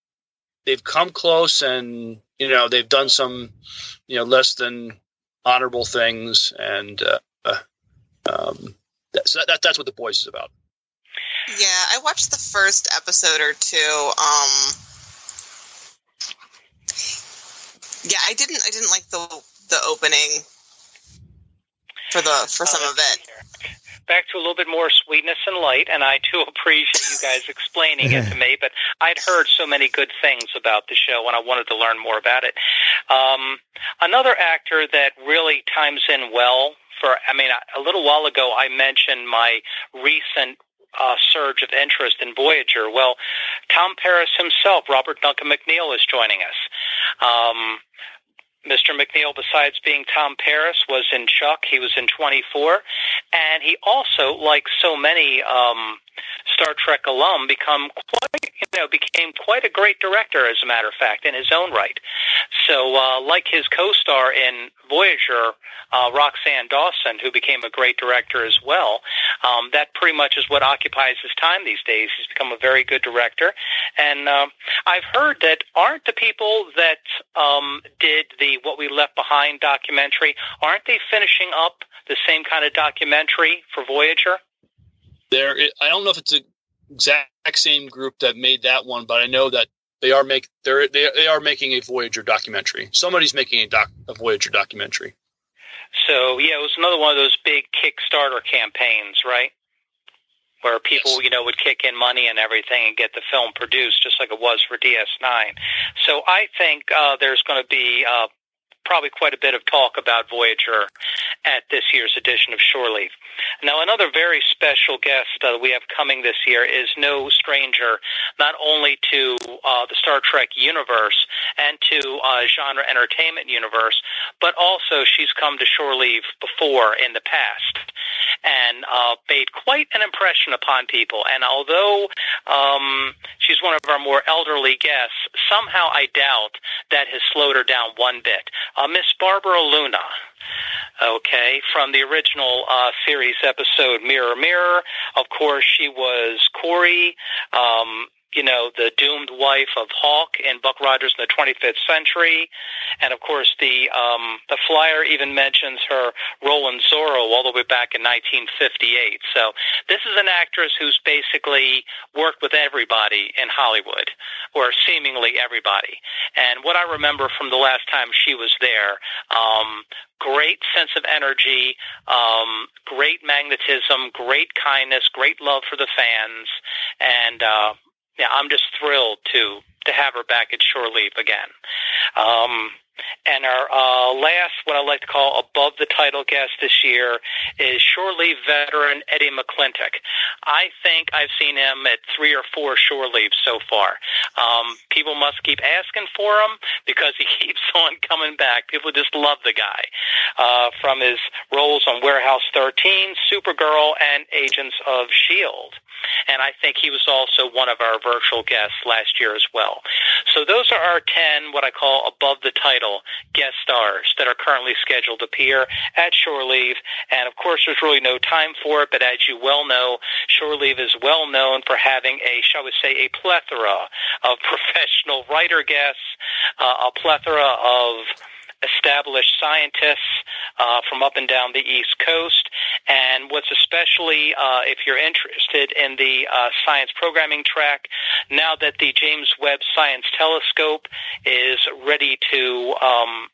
they've come close and you know they've done some you know less than honorable things and uh, uh, um, that's that, that's what the boys is about Yeah, I watched the first episode or two. Um, yeah, I didn't. I didn't like the the opening for the for some Uh, of it. Back to a little bit more sweetness and light, and I do appreciate you guys explaining it to me. But I'd heard so many good things about the show, and I wanted to learn more about it. Um, another actor that really times in well for, I mean, a little while ago I mentioned my recent uh, surge of interest in Voyager. Well, Tom Paris himself, Robert Duncan McNeil, is joining us. Um, Mr. McNeil, besides being Tom Paris, was in Chuck. He was in 24. And he also, like so many um, Star Trek alum, become quite, you know, became quite a great director, as a matter of fact, in his own right. So, uh, like his co-star in Voyager, uh, Roxann Dawson, who became a great director as well, um, that pretty much is what occupies his time these days. He's become a very good director, and um, I've heard that aren't the people that um, did the "What We Left Behind" documentary aren't they finishing up the same kind of documentary for Voyager? there i don't know if it's the exact same group that made that one but i know that they are make they're they, they are making a voyager documentary somebody's making a doc a voyager documentary So yeah, it was another one of those big Kickstarter campaigns, right? Where people, Yes. you know, would kick in money and everything and get the film produced, just like it was for DS9. So I think uh, there's going to be uh, probably quite a bit of talk about Voyager at this year's edition of Shore Leave. Now, another very special guest uh, we have coming this year is no stranger, not only to uh, the Star Trek universe and to uh, genre entertainment universe, but also she's come to Shore Leave before in the past and uh, made quite an impression upon people. And although um, she's one of our more elderly guests, somehow I doubt that has slowed her down one bit. Uh, Miss Barbara Luna, okay, from the original uh, series episode Mirror Mirror. Of course, she was Koori. Um, you know, the doomed wife of Hawk in Buck Rogers in the 25th Century, and of course the um, the flyer even mentions her role in Zorro all the way back in 1958. So this is an actress who's basically worked with everybody in Hollywood, or seemingly everybody. And what I remember from the last time she was there, um, great sense of energy, um, great magnetism, great kindness, great love for the fans, and uh, yeah, I'm just thrilled to to have her back at Shore Leave again. Um, and our uh, last, what I like to call above the title guest this year, is Shore Leave veteran Eddie McClintock. I think I've seen him at three or four Shore Leaves so far. Um, people must keep asking for him because he keeps on coming back. People just love the guy uh, from his roles on Warehouse 13, Supergirl, and Agents of S.H.I.E.L.D. And I think he was also one of our virtual guests last year as well. so those are our 10, what I call above the title guest stars that are currently scheduled to appear at Shore Leave. And of course, there's really no time for it, but as you well know, Shore Leave is well known for having a, shall we say, a plethora of professional writer guests, uh, a plethora of established scientists uh, from up and down the East Coast. And what's especially, uh, if you're interested in the uh, science programming track, now that the James Webb Science Telescope is ready to um,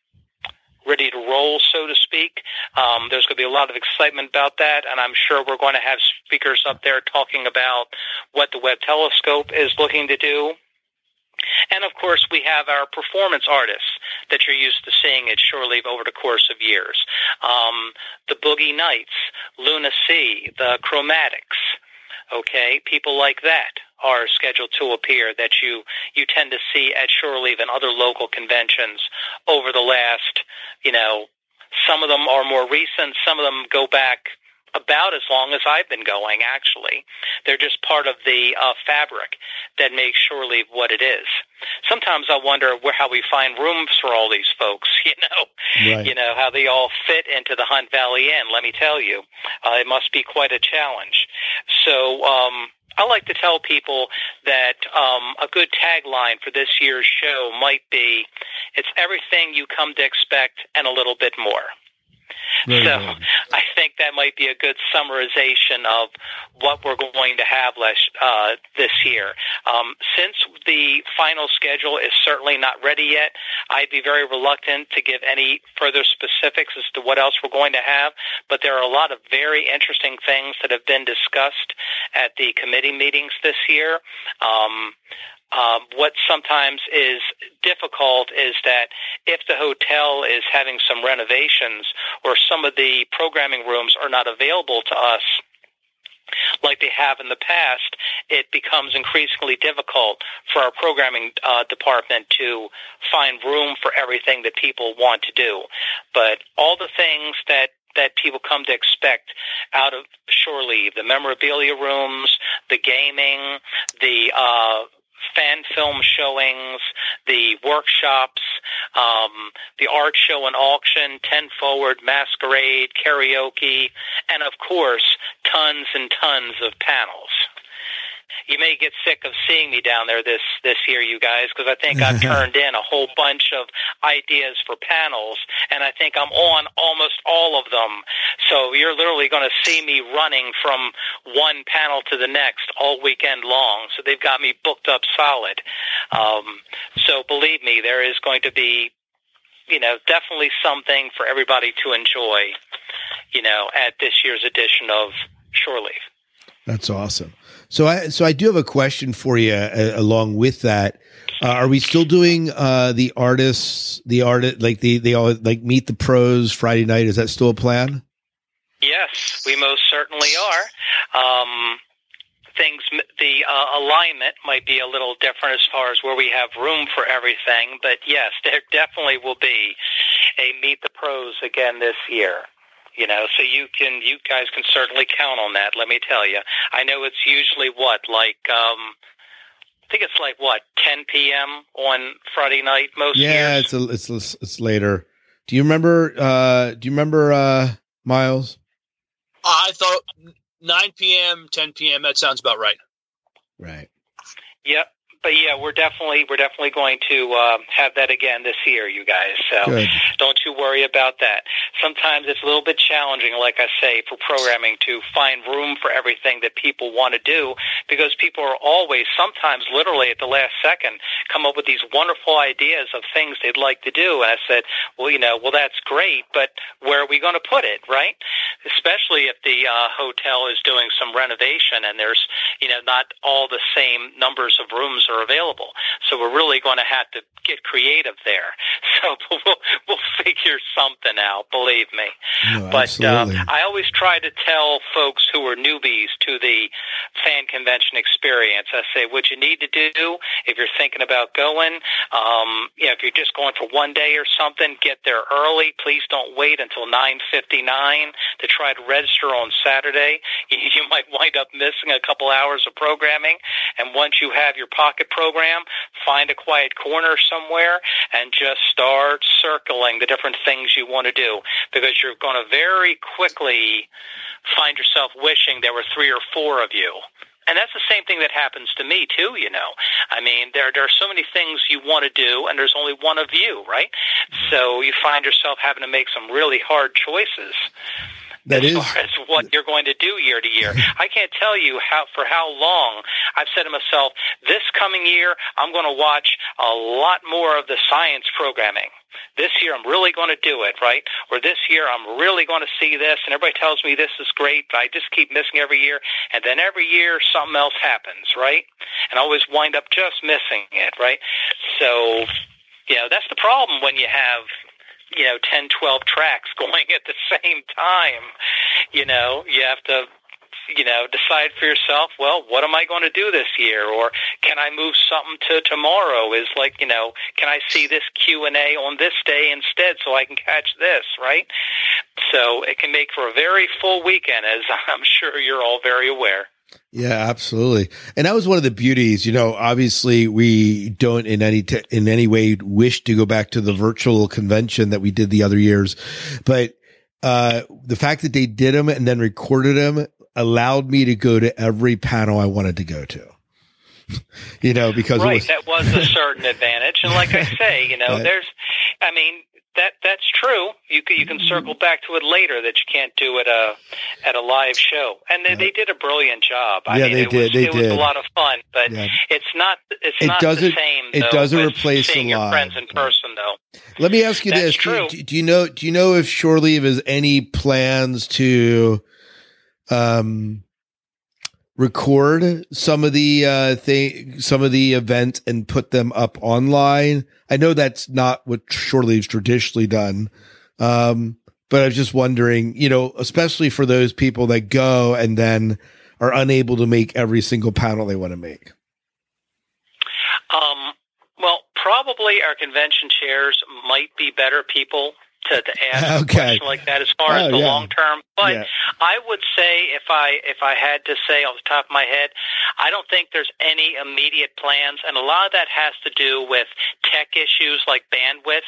ready to roll, so to speak. Um, there's going to be a lot of excitement about that, and I'm sure we're going to have speakers up there talking about what the Webb Telescope is looking to do. And of course, we have our performance artists that you're used to seeing at Shore Leave over the course of years. Um, the Boogie Knights, Luna C, the Chromatics, okay, people like that are scheduled to appear that you you tend to see at Shore Leave and other local conventions over the last, you know, some of them are more recent, some of them go back about as long as I've been going, actually. They're just part of the uh, fabric that makes Shore Leave what it is. Sometimes I wonder where, how we find rooms for all these folks, you know, Right. you know, how they all fit into the Hunt Valley Inn. Let me tell you, uh, it must be quite a challenge. So, um, I like to tell people that um, a good tagline for this year's show might be, "It's everything you come to expect and a little bit more." Very so good. I think that might be a good summarization of what we're going to have last, uh, this year. Um, since the final schedule is certainly not ready yet, I'd be very reluctant to give any further specifics as to what else we're going to have. But there are a lot of very interesting things that have been discussed at the committee meetings this year. Um, um, what sometimes is difficult is that if the hotel is having some renovations or some of the programming rooms are not available to us like they have in the past, it becomes increasingly difficult for our programming uh, department to find room for everything that people want to do. But all the things that that people come to expect out of Shore Leave, the memorabilia rooms, the gaming, the uh, fan film showings, the workshops, um, the art show and auction, 10 Forward, Masquerade, karaoke, and of course, tons and tons of panels. You may get sick of seeing me down there this this year, you guys, because I think I've turned in a whole bunch of ideas for panels, and I think I'm on almost all of them. So you're literally going to see me running from one panel to the next all weekend long. So they've got me booked up solid. Um, so believe me, there is going to be, you know, definitely something for everybody to enjoy, you know, at this year's edition of Shore Leave. That's awesome. So I so I do have a question for you uh, along with that. Uh, are we still doing uh, the artists, the art, like the they all like meet the pros Friday night? Is that still a plan? Yes, we most certainly are. Um, things, the uh, alignment might be a little different as far as where we have room for everything, but yes, there definitely will be a meet the pros again this year. You know, so you can, you guys can certainly count on that. Let me tell you. I know it's usually what, like, um, I think it's like what, 10 p.m. on Friday night most Yeah, years. it's a, it's it's later. Do you remember? uh Do you remember uh Miles? I thought 9 p.m., 10 p.m. That sounds about right. Right. Yep. But yeah, we're definitely we're definitely going to uh, have that again this year, you guys. So Good. don't you worry about that. Sometimes it's a little bit challenging, like I say, for programming to find room for everything that people want to do because people are always, sometimes literally at the last second, come up with these wonderful ideas of things they'd like to do. And I said, well, you know, well, that's great, but where are we going to put it, right? Especially if the uh, hotel is doing some renovation and there's, you know, not all the same numbers of rooms are available. So we're really going to have to get creative there. So we'll we'll figure something out. Believe me. No, but uh. I always try to tell folks who are newbies to the fan convention experience. I say what you need to do if you're thinking about going. Um, you know, if you're just going for one day or something, get there early. Please don't wait until 9:59 to try to register on Saturday. You, you might wind up missing a couple hours of programming. And once you have your pocket program, find a quiet corner somewhere and just start circling the different things you want to do because you're going to very quickly find yourself wishing there were three or four of you. And that's the same thing that happens to me too, you know. I mean, there there are so many things you want to do and there's only one of you, right? So you find yourself having to make some really hard choices That as is far as what you're going to do year to year. I can't tell you how for how long I've said to myself, this coming year I'm going to watch a lot more of the science programming. This year I'm really going to do it, right? Or this year I'm really going to see this and everybody tells me this is great, but I just keep missing every year and then every year something else happens, right? And I always wind up just missing it, right? So, you know, that's the problem when you have you know 10 12 tracks going at the same time. You know you have to you know decide for yourself well what am i going to do this year? Or can i move something to tomorrow? Is like you know can i see this q and a on this day instead so i can catch this right? So it can make for a very full weekend as i'm sure you're all very aware Yeah, absolutely. And that was one of the beauties, you know, obviously we don't in any, t- in any way wish to go back to the virtual convention that we did the other years, but, uh, the fact that they did them and then recorded them allowed me to go to every panel I wanted to go to. you know, because right it was, that was a certain advantage and like i say you know there's i mean that that's true you can, you can circle back to it later that you can't do it uh, at a live show and they, they did a brilliant job i Yeah, mean they it did, was they it was a lot of fun but Yeah. it's not it's It not doesn't- the same it though, doesn't with replace the seeing your live. friends in person though Let me ask you That's this: do, true. do- do you know? Do you know if Shore Leave has any plans to um, record some of the uh, thing, some of the events, and put them up online? I know that's not what Shore Leave's traditionally done, um, but I was just wondering, you know, especially for those people that go and then are unable to make every single panel they want to make. Um, well, probably our convention chairs might be better people to, to ask Okay. a question like that as far Oh, as the yeah. long term. But Yeah. I would say if I if I had to say off the top of my head, I don't think there's any immediate plans, and a lot of that has to do with tech issues like bandwidth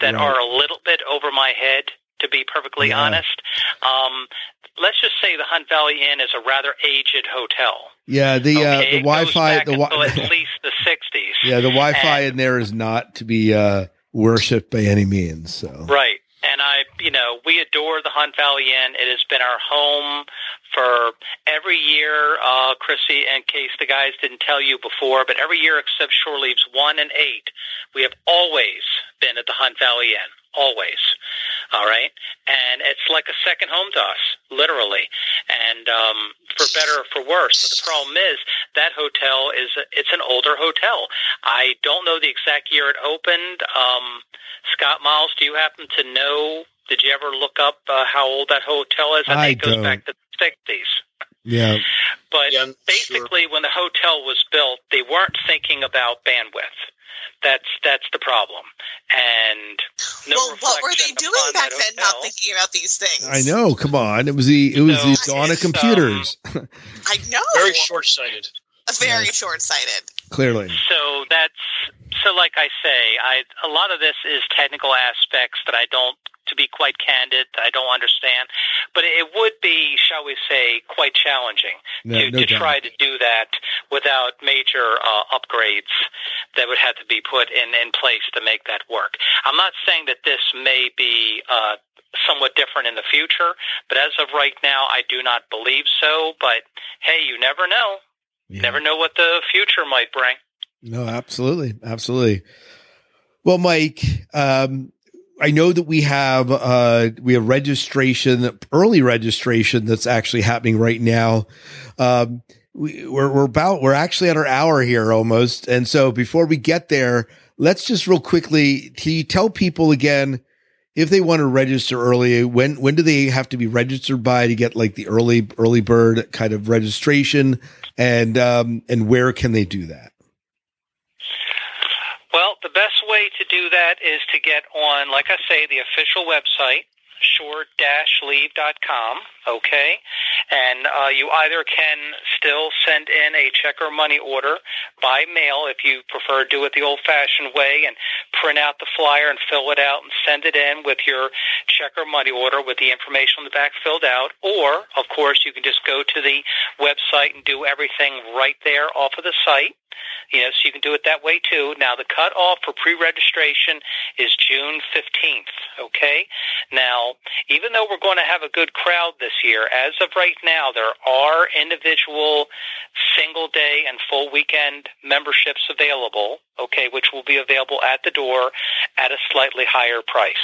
that Right. are a little bit over my head. To be perfectly Yeah. honest, um, let's just say the Hunt Valley Inn is a rather aged hotel. Yeah, the uh, Okay, the Wi-Fi, the wi- at least the '60s. Yeah, the Wi-Fi And- in there is not to be uh, worshipped by any means. So Right. And I, you know, we adore the Hunt Valley Inn. It has been our home for every year. Uh, Chrissy, in case the guys didn't tell you before, but every year except Shore Leaves 1 and 8, we have always been at the Hunt Valley Inn. Always. All right. And it's like a second home to us, literally. And um, for better or for worse. But the problem is that hotel is it's an older hotel. I don't know the exact year it opened. Um, Scott Miles, do you happen to know? Did you ever look up uh, how old that hotel is? I think it goes don't. back to the sixties. yeah, But Yeah, I'm basically, when the hotel was built, they weren't thinking about bandwidth. That's that's the problem. And no well, what were they doing back then, hotel. not thinking about these things? I know. Come on, it was the it was So, the dawn of it's, um, computers. I know. Very short sighted. Very Yes. short-sighted. Clearly, So that's so. Like I say, I a lot of this is technical aspects that I don't, to be quite candid, I don't understand. But it would be, shall we say, quite challenging No- to, no to try to do that without major uh, upgrades that would have to be put in in place to make that work. I'm not saying that this may be. Uh, somewhat different in the future but as of right now i do not believe so but hey you never know Yeah. never know what the future might bring No, absolutely, absolutely. Well, Mike, um, I know that we have uh, we have registration, early registration that's actually happening right now. Um, we, we're we're about we're actually at our hour here almost, and so before we get there, let's just real quickly. Tell people again if they want to register early? When when do they have to be registered by to get like the early early bird kind of registration, and um, and where can they do that? Well, the best way to do that is to get on, like I say, the official website, shore-leave.com, okay? And uh, you either can still send in a check or money order by mail if you prefer to do it the old-fashioned way and print out the flyer and fill it out and send it in with your check or money order with the information on the back filled out. Or, of course, you can just go to the website and do everything right there off of the site. You know, so you can do it that way too. Now, the cutoff for pre-registration is June 15th, okay? Now, even though we're going to have a good crowd this year, as of right now, there are individual single day and full weekend memberships available, okay, which will be available at the door at a slightly higher price,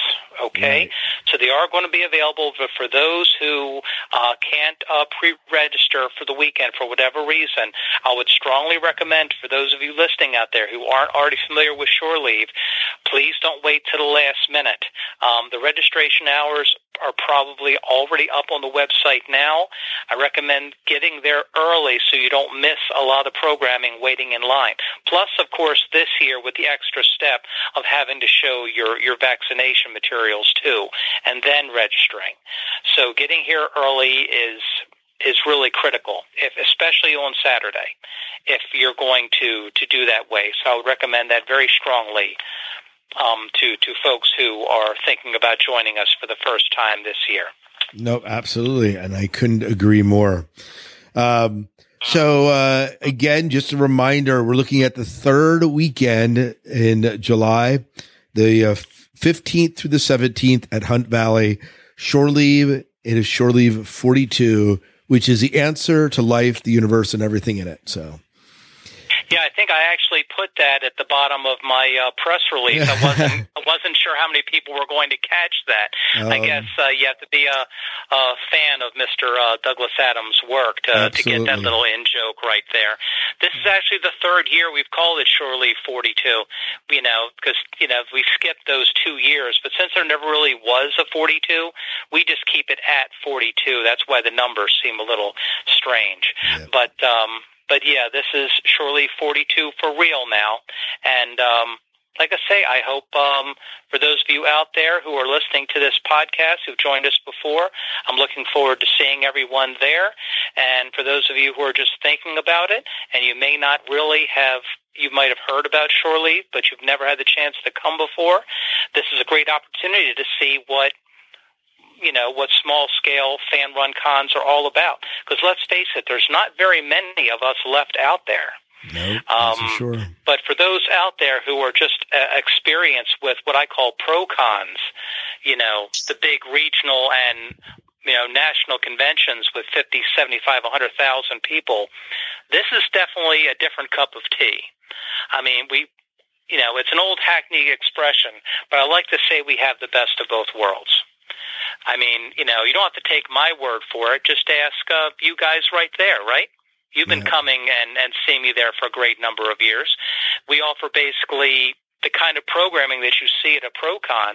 okay? Right. So they are going to be available for, for those who uh, can't uh, pre-register for the weekend for whatever reason. I would strongly recommend for those of you listening out there who aren't already familiar with Shore Leave, please don't wait to the last minute. Um, the registration hours are probably already up on the website now. I recommend getting there early so you don't miss a lot of programming waiting in line. Plus, of course, this year with the extra step of having to show your, your vaccination materials too, and then registering. So getting here early is is really critical, if, especially on Saturday, if you're going to, to do that way. So I would recommend that very strongly um, to, to folks who are thinking about joining us for the first time this year. No, absolutely, and I couldn't agree more. Um, so uh, again, just a reminder: we're looking at the third weekend in July, the fifteenth through the seventeenth at Hunt Valley. Shore Leave. It is Shore Leave forty two which is the answer to life, the universe, and everything in it. So. Yeah, I think I actually put that at the bottom of my uh, press release. I wasn't I wasn't sure how many people were going to catch that. Um, I guess uh, you have to be a, a fan of Mr. Uh, Douglas Adams' work to, to get that little in joke right there. This is actually the third year we've called it Leave 42. You know, because you know we skipped those two years, but since there never really was a 42, we just keep it at 42. That's why the numbers seem a little strange. Yep. But um, but yeah, this is Leave 42 for real now. And um, like I say, I hope um, for those of you out there who are listening to this podcast who've joined us before, I'm looking forward to seeing everyone there. And for those of you who are just thinking about it, and you may not really have you might have heard about Shore Leave, but you've never had the chance to come before, this is a great opportunity to see what you know what small scale fan run cons are all about. Because let's face it, there's not very many of us left out there. No, Um, for sure. But for those out there who are just uh, experienced with what I call pro cons, you know, the big regional and you know national conventions with 50, 75, 100,000 people, this is definitely a different cup of tea. I mean, we you know, it's an old hackneyed expression, but I like to say we have the best of both worlds. I mean, you know, you don't have to take my word for it. Just ask uh, you guys right there, right? You've been Yeah. coming and, and seeing me there for a great number of years. We offer basically the kind of programming that you see at a ProCon,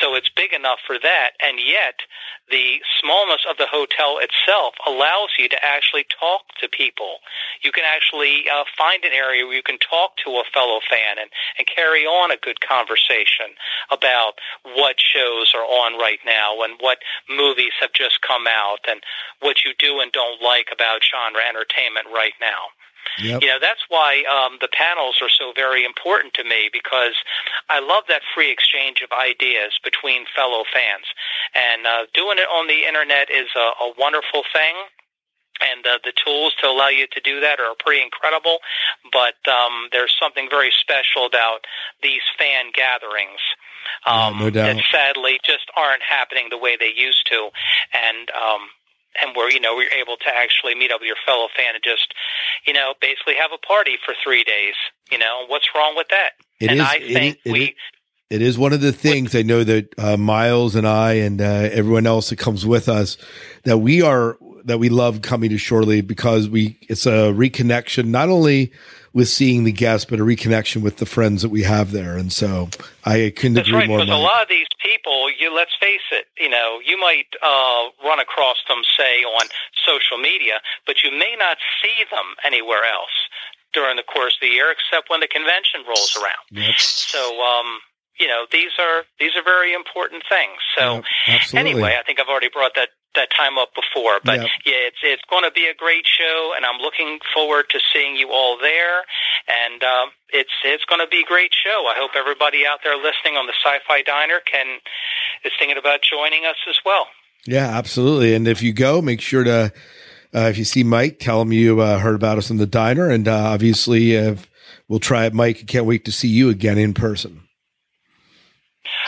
so it's big enough for that, and yet the smallness of the hotel itself allows you to actually talk to people. You can actually uh, find an area where you can talk to a fellow fan and, and carry on a good conversation about what shows are on right now and what movies have just come out and what you do and don't like about genre entertainment right now. Yep. You know, that's why um, the panels are so very important to me because I love that free exchange of ideas between fellow fans. And uh, doing it on the internet is a, a wonderful thing. And uh, the tools to allow you to do that are pretty incredible. But um, there's something very special about these fan gatherings um, no doubt. that sadly just aren't happening the way they used to. And um, and where you know we're able to actually meet up with your fellow fan and just you know basically have a party for three days. You know what's wrong with that? It and is- I it think it we. is- It is one of the things I know that uh, Miles and I and uh, everyone else that comes with us that we are that we love coming to Shore Leave because we it's a reconnection not only with seeing the guests but a reconnection with the friends that we have there, and so I couldn't That's agree right, more. because a lot of these people, you let's face it, you know, you might uh, run across them, say, on social media, but you may not see them anywhere else during the course of the year, except when the convention rolls around. Yep. So, um, you know, these are these are very important things. So, Yep, anyway, I think I've already brought that that time up before, but Yep. yeah, it's it's going to be a great show, and I'm looking forward to seeing you all there. And um, it's it's going to be a great show. I hope everybody out there listening on the Sci-Fi Diner can is thinking about joining us as well. Yeah, absolutely. And if you go, make sure to, uh, if you see Mike, tell him you uh, heard about us in the diner. And uh, obviously, uh, we'll try it, Mike. Can't wait to see you again in person.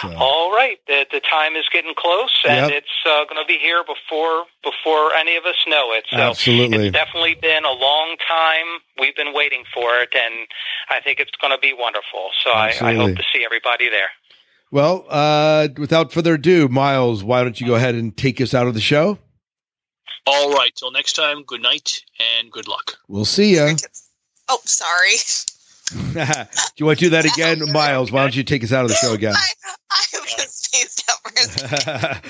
So, All right, the, the time is getting close, and Yep. it's uh, going to be here before before any of us know it. So Absolutely. it's definitely been a long time. We've been waiting for it, and I think it's going to be wonderful. So I, I hope to see everybody there. well, uh, without further ado, Miles, why don't you go ahead and take us out of the show? All right. Till next time. Good night and good luck. We'll see you. Oh, sorry. Do you want to do that again, Miles? Why don't you take us out of the show again? I, I was spaced out for.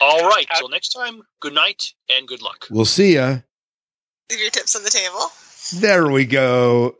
All right. Till next time. Good night and good luck. we'll see you. Leave your tips on the table. There we go.